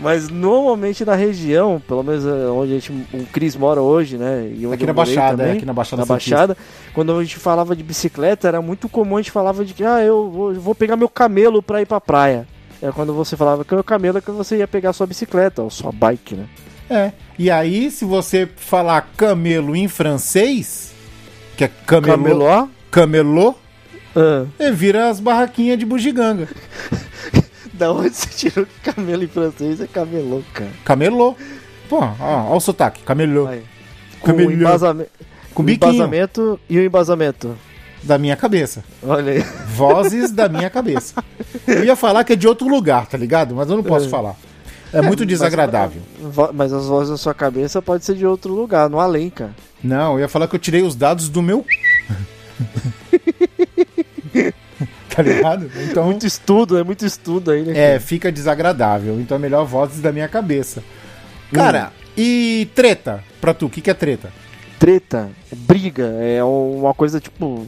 Mas normalmente na região, pelo menos é, onde a gente, o Cris mora hoje, né? E onde Aqui na Baixada, também, é, aqui na Baixada na. Baixada, quando a gente falava de bicicleta, era muito comum a gente falava de que, ah, eu vou, eu vou pegar meu camelo pra ir pra praia. É quando você falava que o camelo é que você ia pegar sua bicicleta, ou sua bike, né? É. E aí, se você falar camelo em francês, que é camelô, camelô, Ah, é, vira as barraquinhas de bugiganga. da onde você tirou que camelo em francês é camelô, cara? Camelô. Pô, ó, ó o sotaque, camelô. Aí. Com Camelô. embasamento, Com o embasamento e o embasamento. da minha cabeça. Olha aí. Vozes da minha cabeça. Eu ia falar que é de outro lugar, tá ligado? Mas eu não posso É. falar. É muito desagradável. Vo- Mas as vozes da sua cabeça pode ser de outro lugar, no além, cara. Não, eu ia falar que eu tirei os dados do meu. tá ligado? Então. Muito estudo, é muito estudo aí, né? É, fica desagradável. Então é melhor vozes da minha cabeça. Cara, e treta? Pra tu, o que, que é treta? Treta, briga, é uma coisa tipo.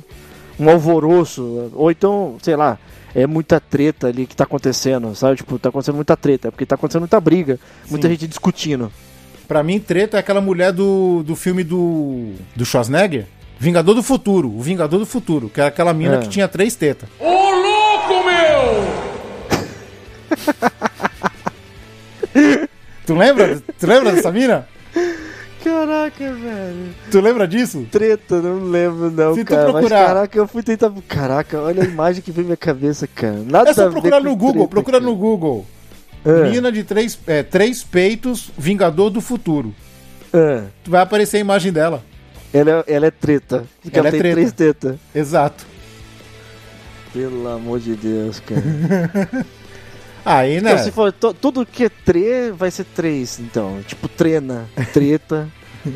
Um alvoroço. Ou então, sei lá, é muita treta ali que tá acontecendo, sabe? Tipo, tá acontecendo muita treta, porque tá acontecendo muita briga, muita Sim. gente discutindo. Pra mim, treta é aquela mulher do, do filme do, do Schwarzenegger, Vingador do Futuro. O Vingador do Futuro, que era aquela mina É. que tinha três tetas. Ô louco, meu! Tu lembra? tu lembra dessa mina? Caraca, velho. Tu lembra disso? Treta, não lembro não, Se tu cara. Mas procurar- caraca, eu fui tentar. Caraca, olha a imagem que veio na minha cabeça, cara. Nada É só procurar no Google, treta, procura cara. no Google. É, Mina de três, é, três peitos, Vingador do Futuro. é. Vai aparecer a imagem dela. Ela, é- ela é treta. Porque Ela ela, é tem treta. três tetas. Exato. Pelo amor de Deus, cara. Aí, né? Então, se for tudo que é tre, vai ser três, então. Tipo, trena, treta.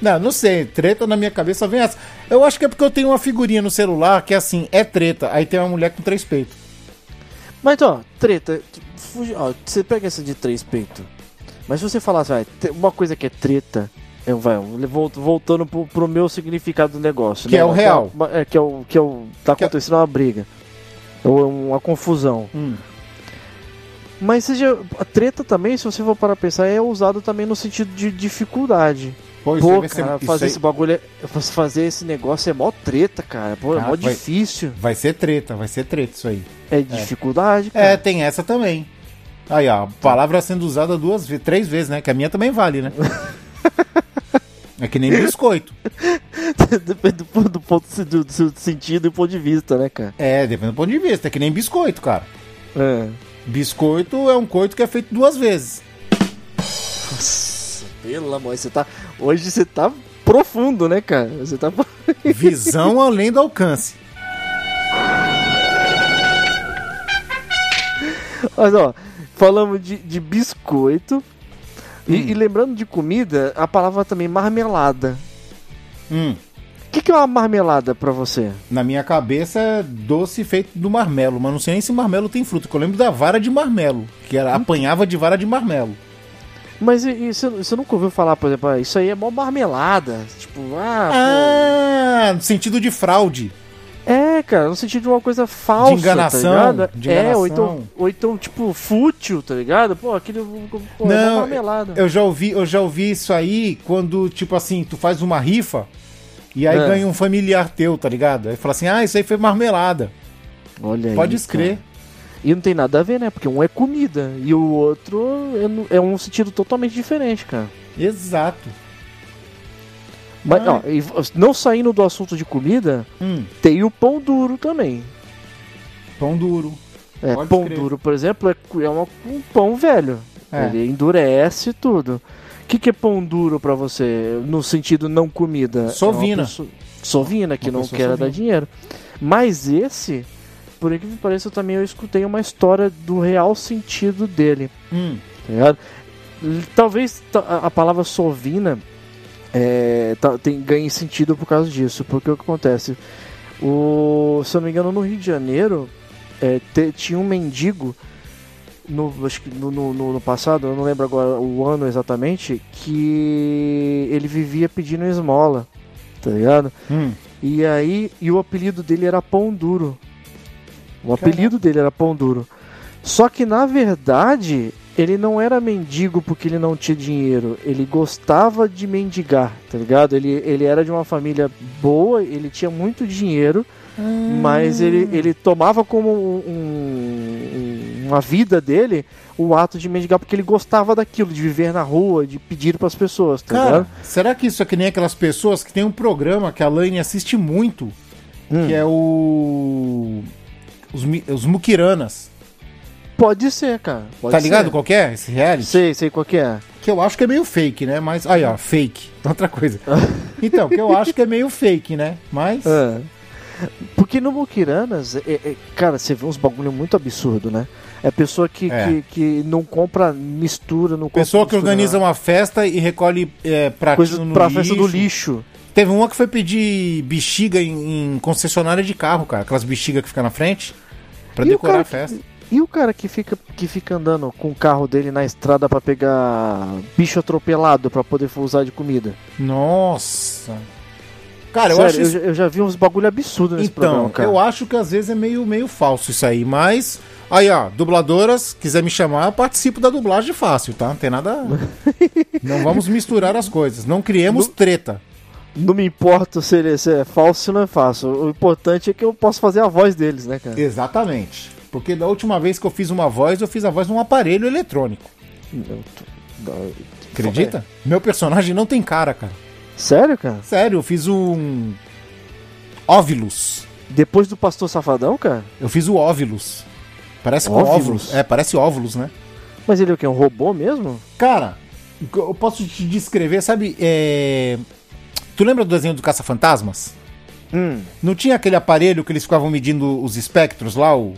Não, não sei. Treta na minha cabeça vem essa. Eu acho que é porque eu tenho uma figurinha no celular que é assim, é treta. Aí tem uma mulher com três peitos. Mas, ó, treta. fugi- Ó, você pega essa de três peitos. Mas se você falasse, vai, te- uma coisa que é treta. Eu, vai, eu vol- voltando pro, pro meu significado do negócio. Que né? é o real. Que é, que é o. Que é o tá Que é- acontecendo uma briga. Ou uma confusão. Hum. Mas seja. A treta também, se você for para pensar, é usado também no sentido de dificuldade. Pô, aí Pô, vai ser- cara, isso fazer aí esse bagulho, é- fazer esse negócio é mó treta, cara. Pô, é Ah, mó vai- difícil. Vai ser treta, vai ser treta isso aí. É dificuldade, É, cara. tem essa também. Aí, ó, a palavra sendo usada duas vezes, três vezes, né? Que a minha também vale, né? É que nem biscoito. Depende do, ponto- do ponto do, do sentido e ponto de vista, né, cara? É, depende do ponto de vista. É que nem biscoito, cara. É. Biscoito é um coito que é feito duas vezes. Nossa, pelo amor, você tá. Hoje você tá profundo, né, cara? Você tá. Visão além do alcance. Mas ó, falamos de, de biscoito. E, Hum. e lembrando de comida, a palavra também marmelada. Hum, O que, que é uma marmelada pra você? na minha cabeça é doce feito do marmelo, mas não sei nem se marmelo tem fruta. que Eu lembro da vara de marmelo, que era, apanhava de vara de marmelo. Mas você, nunca ouviu falar, por exemplo, ah, isso aí é mó marmelada. Tipo, ah, Ah, no sentido de fraude. É, cara, no sentido de uma coisa falsa. De enganação, Tá de É, ou enganação. então, ou então, tipo, fútil, tá ligado? Pô, aquele. Pô, é Não, marmelada. Eu já ouvi, eu já ouvi isso aí quando, tipo assim, tu faz uma rifa e aí É. ganha um familiar teu, tá ligado? Aí fala assim: "Ah, isso aí foi marmelada". Olha aí. Pode escrever. cara. E não tem nada a ver, né? Porque um é comida e o outro é, é um sentido totalmente diferente, cara. Exato. Mas, Ah. ó, v- não saindo do assunto de comida, Hum, tem o pão duro também. pão duro. É, Pode pão crer. duro, por exemplo, é, é uma- um pão velho. É. Ele endurece tudo. O que, que é pão duro pra você, no sentido não comida? É Sovina. pessoa- Sovina, que Uma não quer dar dinheiro. Mas esse, por que pareça, eu também eu escutei uma história do real sentido dele. Hum, tá Talvez ta- a- a palavra sovina é, tá- tem, ganhe sentido por causa disso. Porque o que acontece? O, se eu não me engano, no Rio de Janeiro é, te- tinha um mendigo no, no, no- no- passado, eu não lembro agora o ano exatamente, que ele vivia pedindo esmola, tá ligado? hum. E aí, e o apelido dele era Pão Duro. O apelido dele era Pão Duro. Só que na verdade, ele não era mendigo porque ele não tinha dinheiro. Ele gostava de mendigar, tá ligado? Ele, ele era de uma família boa, ele tinha muito dinheiro, mas ele, ele tomava como um- um- uma vida dele o ato de mendigar porque ele gostava daquilo, de viver na rua, de pedir para as pessoas, tá Cara, ligado? será que isso é que nem aquelas pessoas que tem um programa que a Laine assiste muito, Hum. que é o os, os Mukiranas. Pode ser, cara. Pode tá ligado ser. qual que é esse reality? Sei, sei qual que é. Que eu acho que é meio fake, né? Mas aí, ó, fake. Outra coisa. Então, que eu acho que é meio fake, né? Mas É. Porque no Mukiranas, é- é- cara, você vê uns bagulho muito absurdo, né? É pessoa que, É. que, que não compra mistura, não compra pessoa que mistura, organiza uma festa e recolhe é, coisa no pra lixo. festa do lixo. Teve uma que foi pedir bexiga em, em concessionária de carro, cara. Aquelas bexigas que ficam na frente. Pra E decorar a festa. E o cara que fica, que fica andando com o carro dele na estrada pra pegar bicho atropelado pra poder usar de comida? Nossa. Cara, eu Sério, acho eu, eu já vi uns bagulho absurdo nesse Então, programa, cara. eu acho que às vezes é meio, meio falso isso aí, mas. Aí, ó, dubladoras, quiser me chamar, eu participo da dublagem fácil, tá? Não tem nada. não vamos misturar as coisas. Não criemos treta. Não me importa se, ele, se é falso ou não é falso. O importante é que eu posso fazer a voz deles, né, cara? Exatamente. Porque da última vez que eu fiz uma voz, eu fiz a voz num aparelho eletrônico. Acredita? Meu personagem não tem cara, cara. Sério, cara? Sério, eu fiz um. Óvilus. Depois do Pastor Safadão, cara? Eu fiz o óvilus. Parece Óvilus? óvulos. É, parece óvulos, né? Mas ele é o quê? Um robô mesmo? Cara, eu posso te descrever, sabe? é, Tu lembra do desenho do Caça-Fantasmas? Hum. Não tinha aquele aparelho que eles ficavam medindo os espectros lá? O...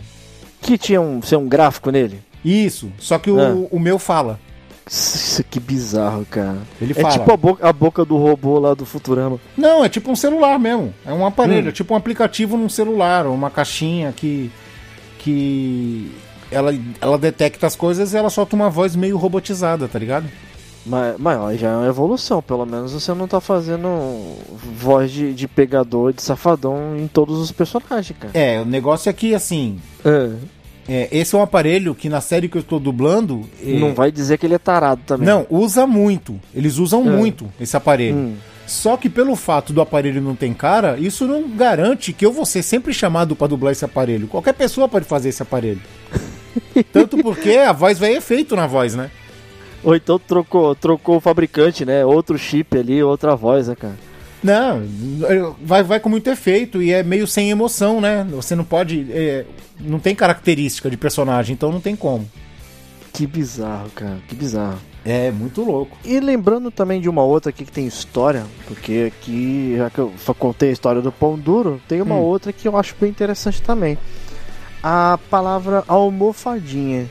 Que tinha um, ser um gráfico nele? Isso, só que o, Ah. o meu fala. Isso que bizarro, cara. Ele é fala. tipo a boca, a boca do robô lá do Futurama. Não, é tipo um celular mesmo. É um aparelho, Hum. é tipo um aplicativo num celular, ou uma caixinha que. que. Ela, ela detecta as coisas e ela solta uma voz meio robotizada, tá ligado? Mas, mas já é uma evolução. Pelo menos você não tá fazendo voz de, de pegador, de safadão em todos os personagens, cara. É, o negócio é que, assim. É. é, esse é um aparelho que na série que eu tô dublando. é, Não vai dizer que ele é tarado também. Não, usa muito. Eles usam É. muito esse aparelho. Hum. Só que pelo fato do aparelho não ter cara, isso não garante que eu vou ser sempre chamado pra dublar esse aparelho. Qualquer pessoa pode fazer esse aparelho. Tanto porque a voz vai efeito na voz, né? Ou então trocou, trocou o fabricante, né? Outro chip ali, outra voz, né, cara? Não, vai, vai com muito efeito e é meio sem emoção, né? Você não pode. é, não tem característica de personagem, então não tem como. Que bizarro, cara. Que bizarro. É muito louco. E lembrando também de uma outra aqui que tem história, porque aqui, já que eu contei a história do pão duro, tem uma Hum. outra que eu acho bem interessante também. A palavra almofadinha.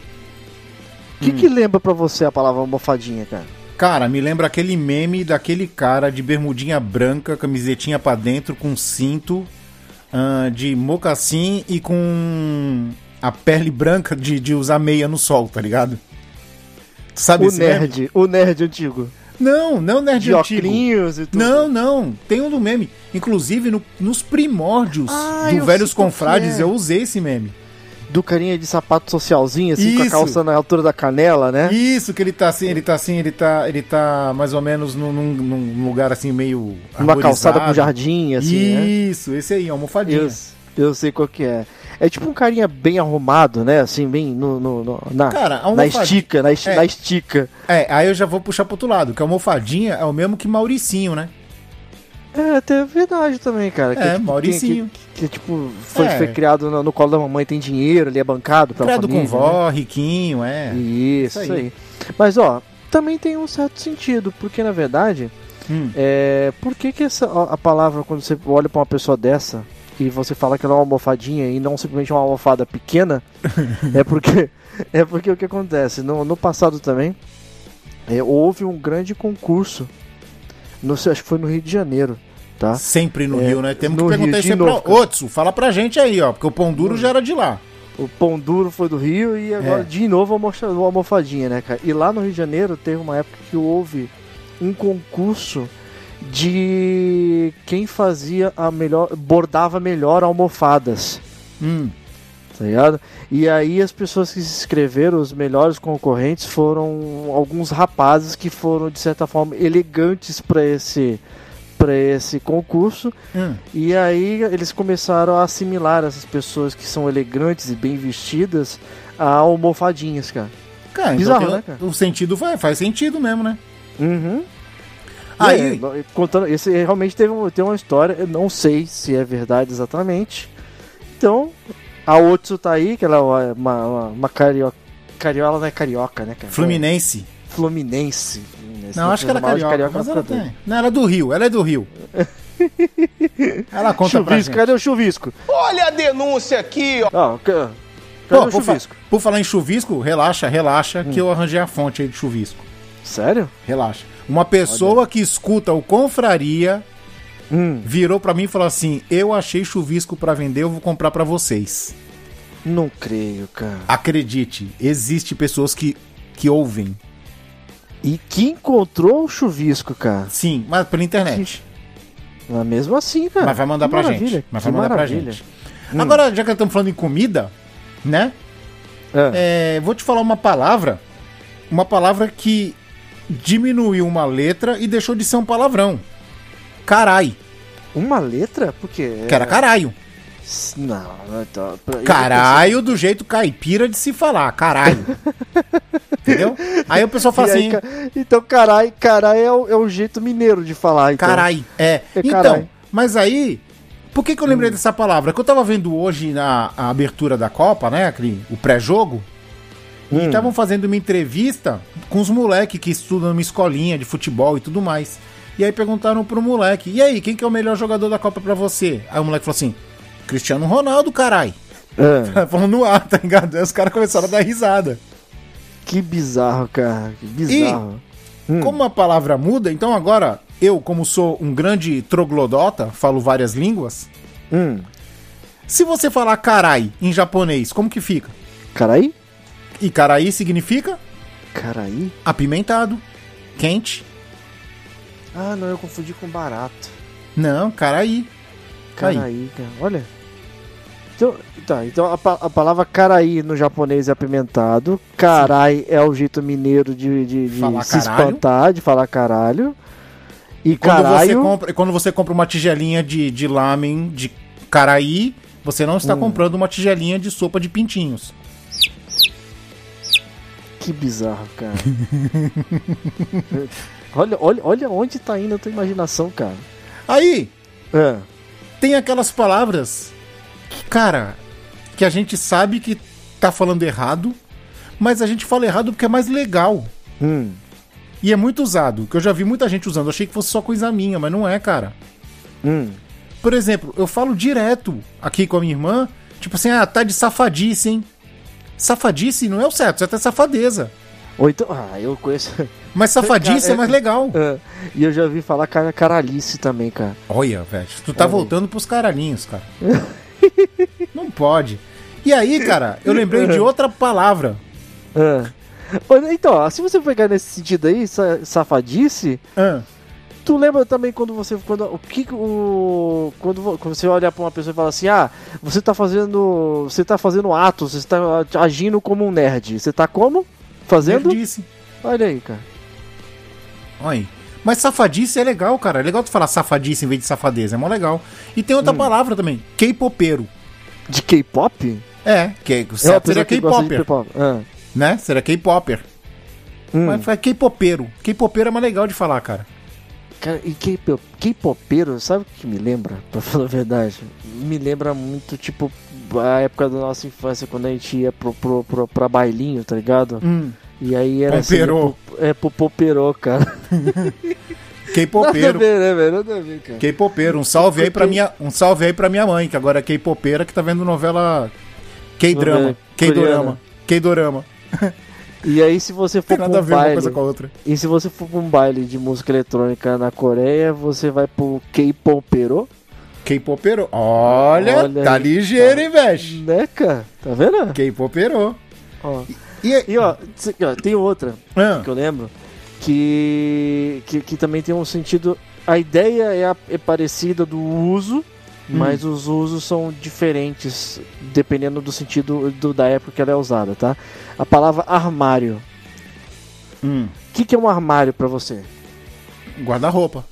O que, Hum. que lembra pra você a palavra almofadinha, cara? Cara, me lembra aquele meme daquele cara de bermudinha branca, camisetinha pra dentro, com cinto, ah, de mocassim e com a pele branca de, de usar meia no sol, tá ligado? Sabe O esse meme? nerd, o nerd antigo. Não, não nerd De antigo. e tudo. Não, não. Tem um do meme. Inclusive, no- nos primórdios Ah, do Velhos Confrades, é. eu usei esse meme. Do carinha de sapato socialzinho, assim, com a Isso. calça na altura da canela, né? Isso, que ele tá assim, ele tá assim, ele tá, ele tá mais ou menos num, num- lugar assim, meio. Uma calçada com jardim, assim, né? Isso, esse aí, almofadinha. Eu, eu sei qual que é. É tipo um carinha bem arrumado, né? Assim, bem no, no- no- na, Cara, na estica, na, esti- É. na estica. É, aí eu já vou puxar pro outro lado, que a almofadinha é o mesmo que Mauricinho, né? É, até verdade também, cara. Que É, tipo, Mauricinho. Que, que, tipo, foi, É. foi criado no, no colo da mamãe, tem dinheiro, ele é bancado pela Criado com família, vó, riquinho, é. né? Isso, Isso aí. aí. Mas, ó, também tem um certo sentido, porque, na verdade, Hum. é, por que que essa, a a palavra, quando você olha pra uma pessoa dessa, e você fala que ela é uma almofadinha e não simplesmente uma almofada pequena, é porque é porque o que acontece? No, no passado também, é, houve um grande concurso, no, acho que foi no Rio de Janeiro, tá? Sempre no É, Rio, né? Temos que perguntar isso pra cara. Otsu. Fala pra gente aí, ó, porque o pão duro já era de lá. O Pão Duro foi do Rio e agora É. de novo a almofadinha, né, cara? E lá no Rio de Janeiro teve uma época que houve um concurso de quem fazia a melhor, bordava melhor almofadas, Hum. tá ligado? E aí as pessoas que se inscreveram, os melhores concorrentes, foram alguns rapazes que foram de certa forma elegantes para esse para esse concurso Hum. e aí eles começaram a assimilar essas pessoas que são elegantes e bem vestidas a almofadinhas, cara. Cara, Bizarro, então né, cara? o sentido faz, faz sentido mesmo, né? Uhum. Aí- aí, contando, esse realmente teve tem uma história, eu não sei se é verdade exatamente. Então, a Otsu tá aí, que ela é uma, uma, uma, carioca. Não é carioca, né, cara? Fluminense. Fluminense. Não, acho que ela é Chamava de carioca, mas ela tem. Não, ela é do Rio, ela é do Rio. ela conta pra Chuvisco, gente. cadê o chuvisco? Olha a denúncia aqui, ó. Ca- cadê Pô, por, fa- chuvisco? por falar em chuvisco, relaxa, relaxa, Hum. que eu arranjei a fonte aí de chuvisco. Sério? Relaxa. Uma pessoa que escuta o Confraria Hum, virou pra mim e falou assim: Eu achei chuvisco pra vender, eu vou comprar pra vocês. não creio, cara. Acredite, existe pessoas que, que ouvem. E que encontrou o chuvisco, cara? Sim, mas pela internet. Mas mesmo assim, cara. Mas vai mandar que pra maravilha, gente. Mas que vai mandar maravilha. pra gente. Agora, já que estamos falando em comida, né? É. É, vou te falar uma palavra. Uma palavra que diminuiu uma letra e deixou de ser um palavrão. Carai. Uma letra? Por quê? Que era caralho. Não, tá. pra- Caralho do jeito caipira de se falar. Caralho. Entendeu? Aí o pessoal E fala aí, assim. então, carai, carai é o, é o jeito mineiro de falar. Então. Carai. É. É Então, carai. mas aí. Por que, que eu lembrei dessa palavra? Que eu tava vendo hoje na abertura da Copa, né? aquele- O pré-jogo. E Hum. estavam fazendo uma entrevista com os moleques que estudam numa escolinha de futebol e tudo mais. E aí perguntaram pro moleque: E aí, quem que é o melhor jogador da Copa pra você? Aí o moleque falou assim: Cristiano Ronaldo, carai. É, Falando no ar, tá ligado? Aí os caras começaram a dar risada. que bizarro, cara. Que bizarro. Hum. Como a palavra muda, então agora eu, como sou um grande troglodota, falo várias línguas. Hum. Se você falar carai em japonês, como que fica? Carai? E carai significa Carai? apimentado, quente. Ah, não, eu confundi com barato. Não, carai. Aí. Caraí, cara. Olha. Então, tá, então a, pa- a palavra caraí no japonês é apimentado. Carai é o jeito mineiro de, de, de se caralho. espantar, de falar caralho. E Quando você, caralho. compra, quando você compra uma tigelinha de, de lamen de caraí, você não Hum. está comprando uma tigelinha de sopa de pintinhos. Que bizarro, cara. olha, olha, olha onde tá indo a tua imaginação, cara. Aí, É. tem aquelas palavras que, cara, que a gente sabe que tá falando errado, mas a gente fala errado porque é mais legal. Hum. E é muito usado, que eu já vi muita gente usando. Eu achei que fosse só coisa minha, mas não é, cara. Hum. Por exemplo, eu falo direto aqui com a minha irmã, tipo assim, ah, tá de safadice, hein? Safadice não é o certo, o certo é safadeza. Ou então. Ah, eu conheço. Mas safadice Cara, é mais legal. É, E eu já vi falar cara, caralice também, cara. Olha, velho, tu tá aí. voltando pros caralhinhos, cara. não pode. E aí, cara, eu lembrei de outra palavra. Olha, Então, se você pegar nesse sentido aí, sa- safadice, Ah, tu lembra também quando você. Quando, o que o. Quando, quando você olha pra uma pessoa e fala assim, ah, você tá fazendo. Você tá fazendo atos, você tá agindo como um nerd. Você tá como? Fazendo? disse. Olha aí, cara. Olha aí. Mas safadice é legal, cara. É legal tu falar safadice em vez de safadeza. É mó legal. E tem Hum. outra palavra também. K-popeiro. De K-pop? É, que É uma seria K-popper. K-pop. Ah. Né? Seria K-popper. Hum. Mas é K-popeiro. K-popeiro é mais legal de falar, cara. Cara, e K-pop- K-popeiro, sabe o que me lembra? Pra falar a verdade, me lembra muito, tipo, a época da nossa infância, quando a gente ia pro, pro, pro, pra bailinho, tá ligado? Hum. E aí era Poperô. assim, é pro poperô, cara. K-popeiro. ver, né. K-popeiro. Um salve aí pra minha, um salve aí pra minha mãe, que agora é K-popeira, que tá vendo novela K-drama. K-dorama. K-dorama. E aí, se você for Tem nada pra a um ver uma baile, coisa com a outra. e se você for pra um baile de música eletrônica na Coreia, você vai pro K-poperô, K-popeiro. Olha, Olha tá aí, ligeiro, hein, velho? né, cara? Tá vendo? K-popeiro. Ó. E, E ó, tem outra Ah, que eu lembro que, que, que também tem um sentido. A ideia é, a- é parecida do uso, mas os usos são diferentes dependendo do sentido do, da época que ela é usada, tá? A palavra armário. hum, O que, que é um armário pra você? guarda-roupa.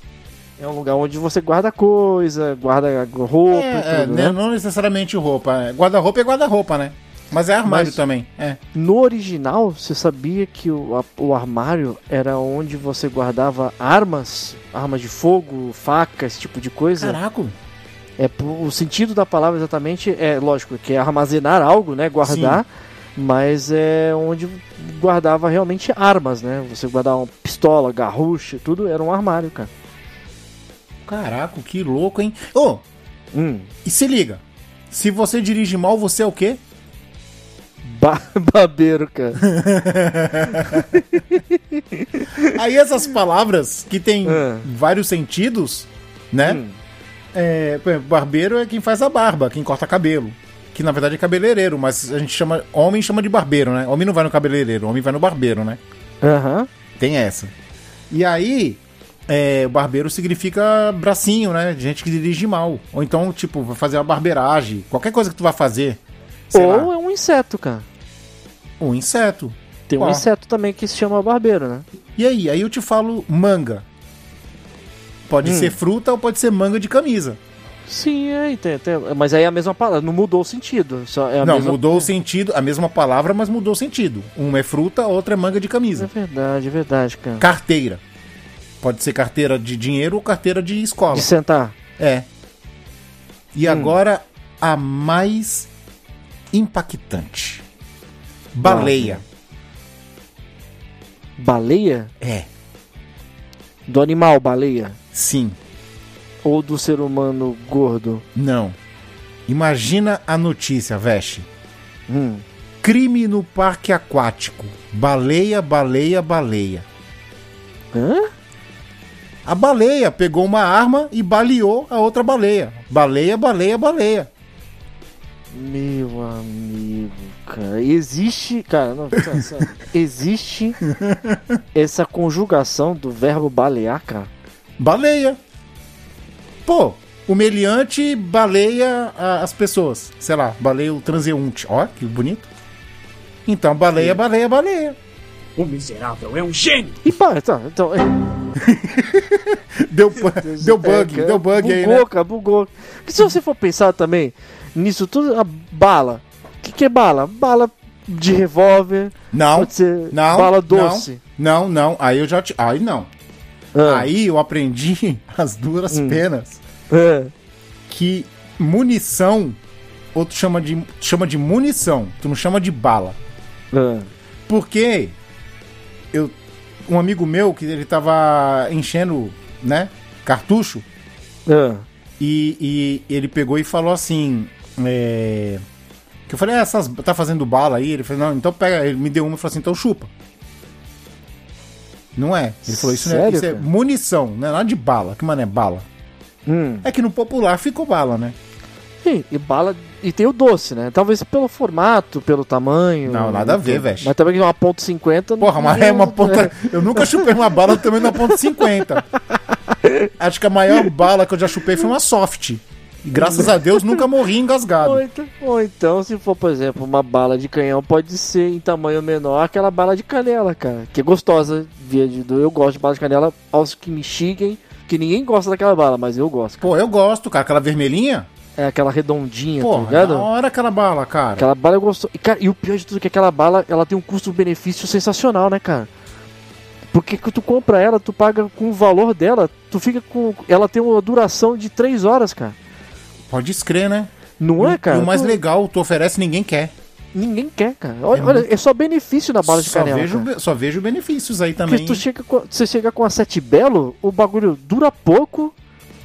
É um lugar onde você guarda coisa, guarda roupa É, e é, tudo, né, né? não necessariamente roupa. é, Guarda-roupa é guarda-roupa, né? Mas é armário Mas- também. É. No original, você sabia que o, a- o armário era onde você guardava armas, armas de fogo, faca, esse tipo de coisa? Caraca. É o sentido da palavra exatamente é lógico que é armazenar algo, né, guardar, mas é onde guardava realmente armas, né? Você guardava uma pistola, garrucha, tudo era um armário, cara. Caraca, que louco, hein? Ô, Hum. e se liga. Se você dirige mal, você é o quê? Ba babeiro, cara. Aí essas palavras que tem É. vários sentidos, né? Hum. É, por exemplo, barbeiro é quem faz a barba, quem corta cabelo. Que na verdade é cabeleireiro, mas a gente chama. Homem chama de barbeiro, né? Homem não vai no cabeleireiro, homem vai no barbeiro, né? Aham. Tem essa. E aí, é, barbeiro significa bracinho, né? Gente que dirige mal. Ou então, tipo, vai fazer uma barbeiragem. Qualquer coisa que tu vai fazer. Sei Ou lá, um inseto, cara. um inseto. Tem um Ó. inseto também que se chama barbeiro, né? E aí? Aí eu te falo manga. Pode Hum. ser fruta ou pode ser manga de camisa. Sim, aí tem, tem- mas aí é a mesma palavra, não mudou o sentido. Só é não, mesma... mudou o sentido, a mesma palavra, mas mudou o sentido. Uma é fruta, outra é manga de É camisa. verdade, é verdade, cara. Carteira. Pode ser carteira de dinheiro ou carteira de escola. De sentar. É. E Hum. agora a mais impactante. Baleia. Baleia? É, Do animal, baleia? sim, Ou do ser humano gordo? não. Imagina a notícia, Veste. Hum. Crime no parque aquático. Baleia, baleia, baleia. Hã? A baleia pegou uma arma e baleou a outra baleia. Baleia, baleia, baleia. Meu amigo, cara. Existe. Cara, não, sério, sério. Existe essa conjugação do verbo balear, cara. Baleia. Pô, o meliante baleia as pessoas. Sei lá, baleia o transeunte. Ó, que bonito. Então, baleia, baleia, baleia. O miserável é um gênio! E pá, tá, então. é, Deu, deu bug, cara, deu bug aí, bugou, né? cara, bugou. Porque se você for pensar também nisso tudo, a bala. O que, que é bala? Bala de revólver. Não, Pode ser não, bala doce. Não, não, aí eu já te... Aí não. Ah, Aí eu aprendi as duras Hum. penas é. que munição, outro chama de, chama de munição, tu não chama de bala. Ah. Porque eu, um amigo meu que ele tava enchendo, né, cartucho, Ah. e, e ele pegou e falou assim, é, que eu falei, ah, essas, tá fazendo bala aí? Ele falou, não, então pega, ele me deu uma e falou assim, então chupa. Não é. Ele falou, isso, não é, Sério, isso é munição, não é nada de bala. Que mano é bala? Hum. É que no popular ficou bala, né? Sim, e bala. E tem o doce, né? Talvez pelo formato, pelo tamanho. Não, nada a ver, velho. Mas também que uma ponto .50... Porra, mas é uma ponta... Eu nunca chupei uma bala também na ponto .50. Acho que a maior bala que eu já chupei foi uma soft. E graças a Deus nunca morri engasgado. Ou então, ou então, se for, por exemplo, uma bala de canhão, pode ser em tamanho menor aquela bala de canela, cara. Que é gostosa. Via de, eu gosto de bala de canela. Aos que me xiguem, que ninguém gosta daquela bala, mas eu gosto. Pô, eu gosto, cara. Aquela vermelhinha. É aquela redondinha, Pô, tá ligado? da hora aquela bala, cara. Aquela bala eu gosto. E, cara, e o pior de tudo é que aquela bala, ela tem um custo-benefício sensacional, né, cara? Porque que tu compra ela, tu paga com o valor dela, tu fica com. Ela tem uma duração de 3 horas, cara. Pode escrever, né? Não é, cara? E o mais Tu- legal, tu oferece ninguém quer. Ninguém quer, cara. Olha, É olha, muito- é só benefício na bala de só, canela. vejo, cara. só vejo benefícios aí Porque também. tu chega com, você chega com a sete belo, o bagulho dura pouco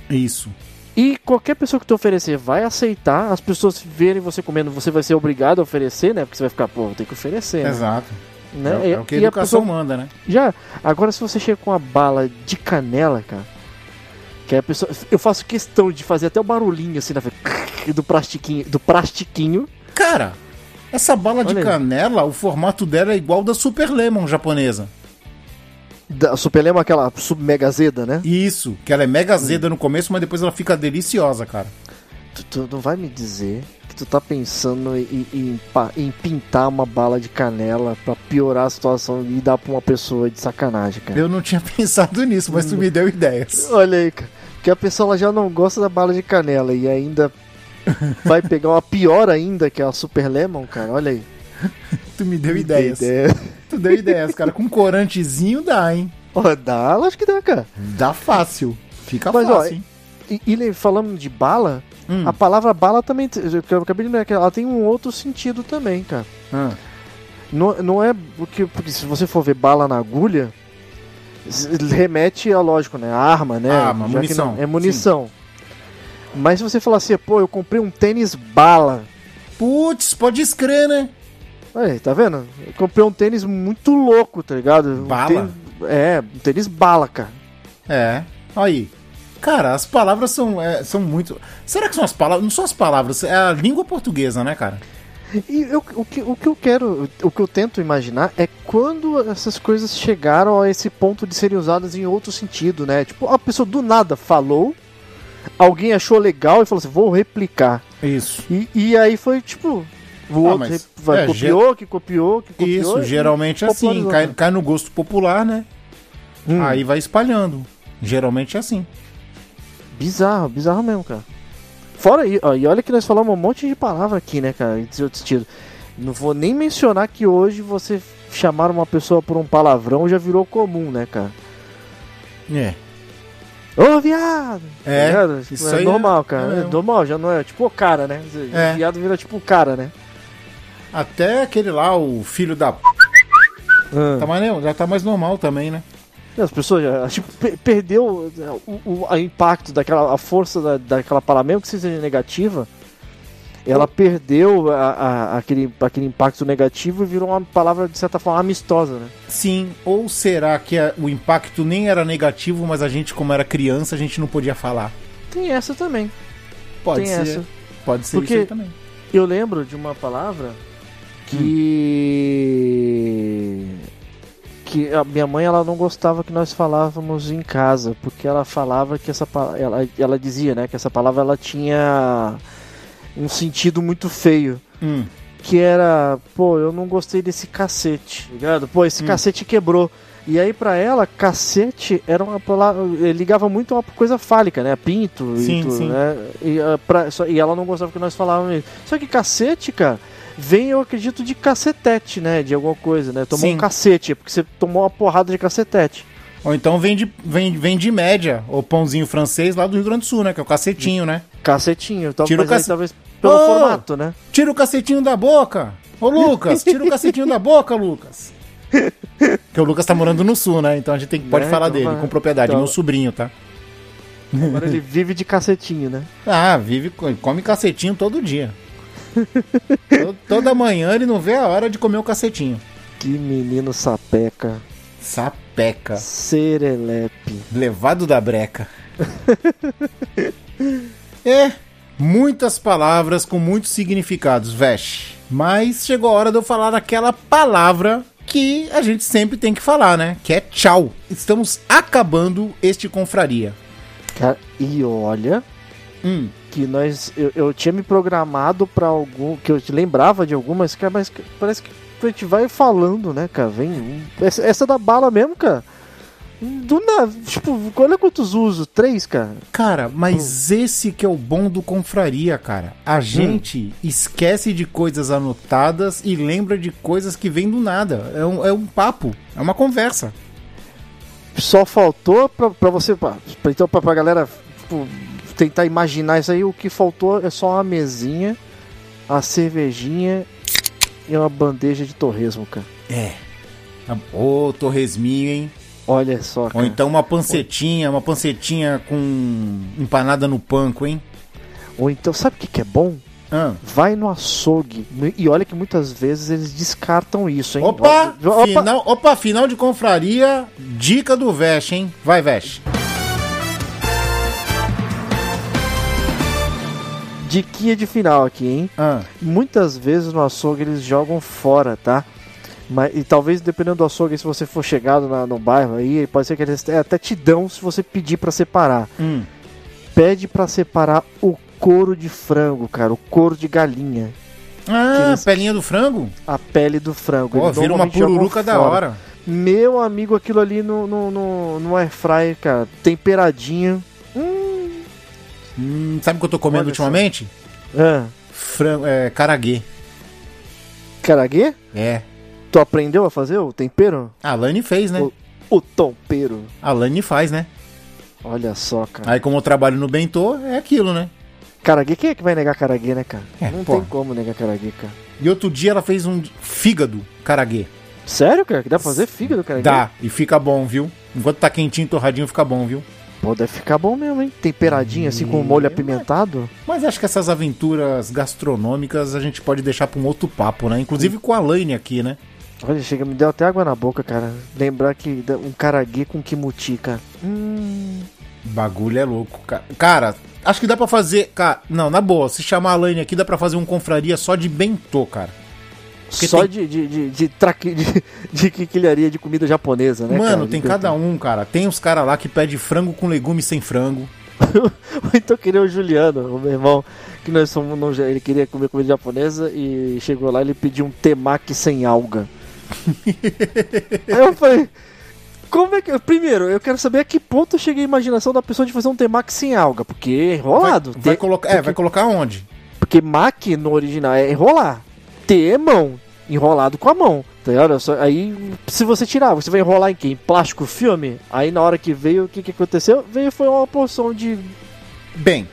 Isso. e qualquer pessoa que tu oferecer vai aceitar. As pessoas verem você comendo, você vai ser obrigado a oferecer, né? Porque você vai ficar, pô, tem que oferecer. né? Exato. Né? É, é o que a e a educação pessoa- manda, né? Já, agora se você chega com uma bala de canela, cara, que a pessoa. Eu faço questão de fazer até o barulhinho assim na frente do plastiquinho, do plastiquinho. Cara, essa bala de Olha aí. canela, o formato dela é igual da Super Lemon japonesa. Da Super Lema, aquela sub mega zeda, né? Isso, que ela é mega azeda no começo, mas depois ela fica deliciosa, cara. Tu, tu não vai me dizer que tu tá pensando em, em em pintar uma bala de canela pra piorar a situação e dar pra uma pessoa de sacanagem, cara. Eu não tinha pensado nisso, mas tu me deu ideias. Olha aí, cara. Que a pessoa já não gosta da bala de canela e ainda vai pegar uma pior ainda, que é a Super Lemon, cara. Olha aí. Tu me deu ideias. Ideia. Tu deu ideias, cara. Com corantezinho dá, hein? Ó, dá, lógico que dá, cara. Dá fácil. Fica Mas, ó, fácil, hein? E, e falando de bala, Hum. a palavra bala também, eu acabei de lembrar que ela tem um outro sentido também, cara. Ah, Não, não é porque, porque se você for ver bala na agulha, remete a, lógico, né? A arma, né? Arma, Já munição, não- é munição. Mas se você falar assim, pô, eu comprei um tênis bala. Putz, pode escrever, né? Aí, tá vendo? Eu comprei um tênis muito louco, tá ligado? Um Bala? tênis- é, um tênis bala, cara. É. Aí. Cara, as palavras são, é, são muito. Será que são as palavras? Não são as palavras, é a língua portuguesa, né, cara? E eu- o, que, o que eu quero, o que eu tento imaginar é quando essas coisas chegaram a esse ponto de serem usadas em outro sentido, né? Tipo, a pessoa do nada falou, alguém achou legal e falou assim, vou replicar. Isso. E, e aí foi tipo, o Ah, outro é, copiou, que copiou, que copiou. Isso, geralmente é assim. Cai, né? cai no gosto popular, né? Hum, Aí vai espalhando. Geralmente é assim. Bizarro, bizarro mesmo, cara. Fora aí, ó, e olha que nós falamos um monte de palavra aqui, né, cara, em outro sentido. Não vou nem mencionar que hoje você chamar uma pessoa por um palavrão já virou comum, né, cara? É. Ô, viado! É, Tá ligado? isso é aí normal, cara. é É, normal, já não é tipo o cara, né? É. Viado vira tipo o cara, né? Até aquele lá, o filho da. Ah. Tá mais, já tá mais normal também, né? As pessoas já tipo, pe- perdeu o, o a impacto daquela, a força da, daquela palavra, mesmo que seja negativa, ela perdeu a, a- aquele, aquele impacto negativo e virou uma palavra, de certa forma, amistosa, né? Sim, ou será que a- o impacto nem era negativo, mas a gente, como era criança, a gente não podia falar? Tem essa também. Pode Tem ser. essa. Pode ser Porque- isso também. Eu lembro de uma palavra que que a minha mãe ela não gostava que nós falávamos em casa, porque ela falava que essa ela, ela dizia, né, que essa palavra ela tinha um sentido muito feio, Hum. que era, pô, eu não gostei desse cacete, ligado? Pô, Hum. esse cacete quebrou. E aí pra ela, cacete era uma palavra, ligava muito a uma coisa fálica, né? Pinto Sim, e tudo, sim. né? E, ah, pra- só- e ela não gostava que nós falávamos isso. Só que cacete, cara, vem, eu acredito, de cacetete, né? De alguma coisa, né? Tomou Sim. um cacete, porque você tomou uma porrada de cacetete. Ou então vem de, vem, vem de média, o pãozinho francês lá do Rio Grande do Sul, né? Que é o cacetinho, né? Cacetinho. Então, Tira o cace- talvez pelo Ô! formato, né? Tira o cacetinho da boca! Ô Lucas, tira o cacetinho da boca, Lucas! Porque o Lucas tá morando no sul, né? Então a gente tem, pode Né? falar Então dele com propriedade, então- meu sobrinho, tá? Agora ele vive de cacetinho, né? Ah, vive, co- come cacetinho todo dia. To- Toda manhã ele não vê a hora de comer o cacetinho. Que menino sapeca. Sapeca. Serelepe. Levado da breca. é, Muitas palavras com muitos significados, Vesh. Mas chegou a hora de eu falar daquela palavra que a gente sempre tem que falar, né? Que é tchau. Estamos acabando este confraria. Cara, e olha Hum. Que nós. Eu, eu tinha me programado pra algum. Que eu te lembrava de algumas, cara, mas parece que a gente vai falando, né, cara? Vem. Essa, essa da bala mesmo, cara. Do nada. Tipo, olha quantos usos? Três, cara. Cara, mas esse que é o bom do confraria, cara. A gente esquece de coisas anotadas e lembra de coisas que vêm do nada. É um, é um papo, é uma conversa. Só faltou pra, pra você. Pra- então, pra, pra galera tipo, tentar imaginar isso aí, o que faltou é só uma mesinha, a cervejinha e uma bandeja de torresmo, cara. É. Ô, torresminho, hein? Olha só, Ou cara. então uma pancetinha, uma pancetinha com empanada no panco, hein? Ou então, sabe o que, que é bom? Ah. Vai no açougue. E olha que muitas vezes eles descartam isso, hein? Opa, Opa! Final, opa, final de confraria, dica do Vesh, hein? Vai, Vesh. Diquinha de final aqui, hein? Ah. Muitas vezes no açougue eles jogam fora, tá? Mas, e talvez dependendo do açougue, se você for chegado na- no bairro aí, pode ser que eles até te dão se você pedir pra separar. Hum. Pede pra separar o couro de frango, cara, o couro de galinha, Ah, Aqueles- pelinha do frango? a pele do frango. Eles vira uma pururuca da hora. Meu amigo, aquilo ali no, no, no, no air fryer, cara, temperadinho. Hum, sabe o que eu tô comendo Olha ultimamente? Ah, Frango, é, caraguê. caraguê? É. Tu aprendeu a fazer o tempero? A Lani fez, né? O, o tompeiro. A Lani faz, né? Olha só, cara. Aí como eu trabalho no Bentô, é aquilo, né? Caraguê, quem é que vai negar caraguê, né, cara? É, Não pô. tem como negar caraguê, cara. E outro dia ela fez um fígado caraguê. Sério, cara? Que dá pra fazer fígado, caraguê? Dá, e fica bom, viu? Enquanto tá quentinho, torradinho, fica bom, viu? Pô, deve ficar bom mesmo, hein? Temperadinho, assim, com molho apimentado. Mas acho que essas aventuras gastronômicas a gente pode deixar pra um outro papo, né? Inclusive com a Laine aqui, né? Olha, chega, me deu até água na boca, cara. Lembrar que um caraguê com kimuti, cara. Hum... Bagulho é louco, cara. Cara, acho que dá pra fazer. Cara, não, na boa, se chamar a Laine aqui, dá pra fazer um confraria só de bentô, cara. Porque Só tem- de, de, de, de, traque, de, de quinquilharia de comida japonesa, né, Mano, cara? tem cada um, cara. Tem os caras lá que pede frango com legumes sem frango. Então queria o Juliano, o meu irmão, que nós somos ele queria comer comida japonesa e chegou lá e ele pediu um temaki sem alga. Aí eu falei, como é que. Primeiro, eu quero saber a que ponto cheguei a imaginação da pessoa de fazer um temaki sem alga, porque é enrolado. Vai, vai Te- colocar, é, vai colocar onde? Porque maki no original é enrolar. T é mão. Enrolado com a mão. Tá ligado? Aí, se você tirar, você vai enrolar em quê? Em plástico filme? Aí na hora que veio, o que, que aconteceu? Veio foi uma porção de Bem,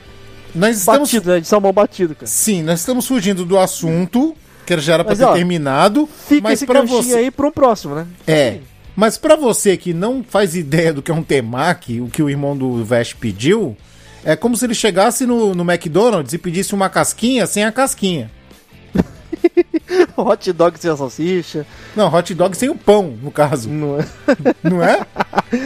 nós estamos. batido, né? De salmão batido, cara. Sim, nós estamos fugindo do assunto, que já era pra Mas, ter ó, terminado. Fica mas esse pra você. aí pro próximo, né? É. Mas pra você que não faz ideia do que é um temaki, o que o irmão do Vest pediu, é como se ele chegasse no, no McDonald's e pedisse uma casquinha sem a casquinha. Hot dog sem a salsicha. Não, hot dog sem o pão, no caso. Não é, Não é?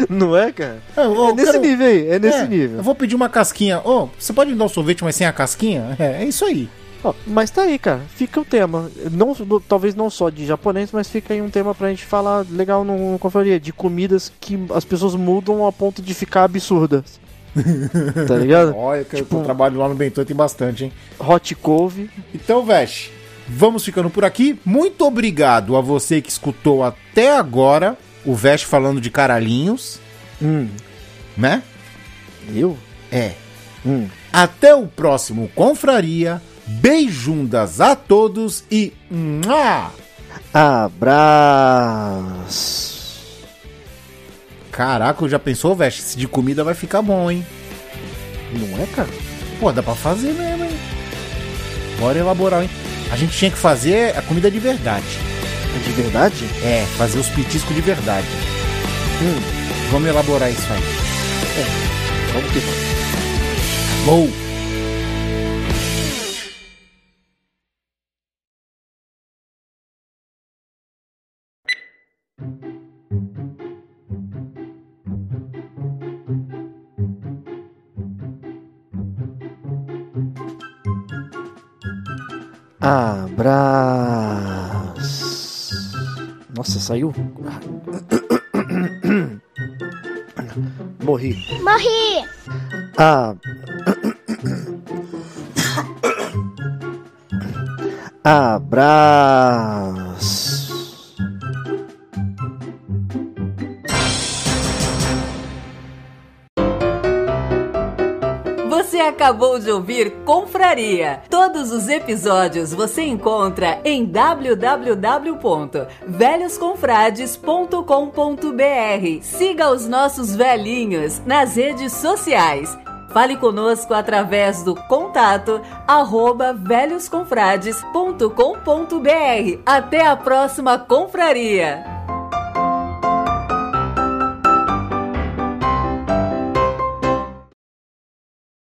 não é cara? É, ô, É nesse quero- nível aí, é nesse É, nível. Eu vou pedir uma casquinha. Ô, você pode me dar um sorvete, mas sem a casquinha? É, é isso aí. Ó, mas tá aí, cara. Fica o tema. Não, talvez não só de japonês, mas fica aí um tema pra gente falar legal no, no. De comidas que as pessoas mudam a ponto de ficar absurdas. tá ligado? Olha, que Tipo- eu trabalho lá no Bentô tem bastante, hein? Hot couve. Então, Vesh, vamos ficando por aqui. Muito obrigado a você que escutou até agora o Vesh falando de caralhinhos, Hum, né? eu? É. Hum. Até o próximo Confraria. Beijundas a todos e. Mua! Abraço. Caraca, já pensou, Vesh? Se de comida vai ficar bom, hein? Não é, cara? Pô, dá pra fazer mesmo, hein? Bora elaborar, hein? A gente tinha que fazer a comida de verdade. É de verdade? É, fazer os petiscos de verdade. Hum, vamos elaborar isso aí. Vamos que Gol! Abraço. Nossa, saiu? Morri. Morri. Ah. Abraço. Acabou de ouvir Confraria. Todos os episódios você encontra em www.velhosconfrades.com.br. Siga os nossos velhinhos nas redes sociais. Fale conosco através do contato arroba velhosconfrades.com.br. Até a próxima confraria!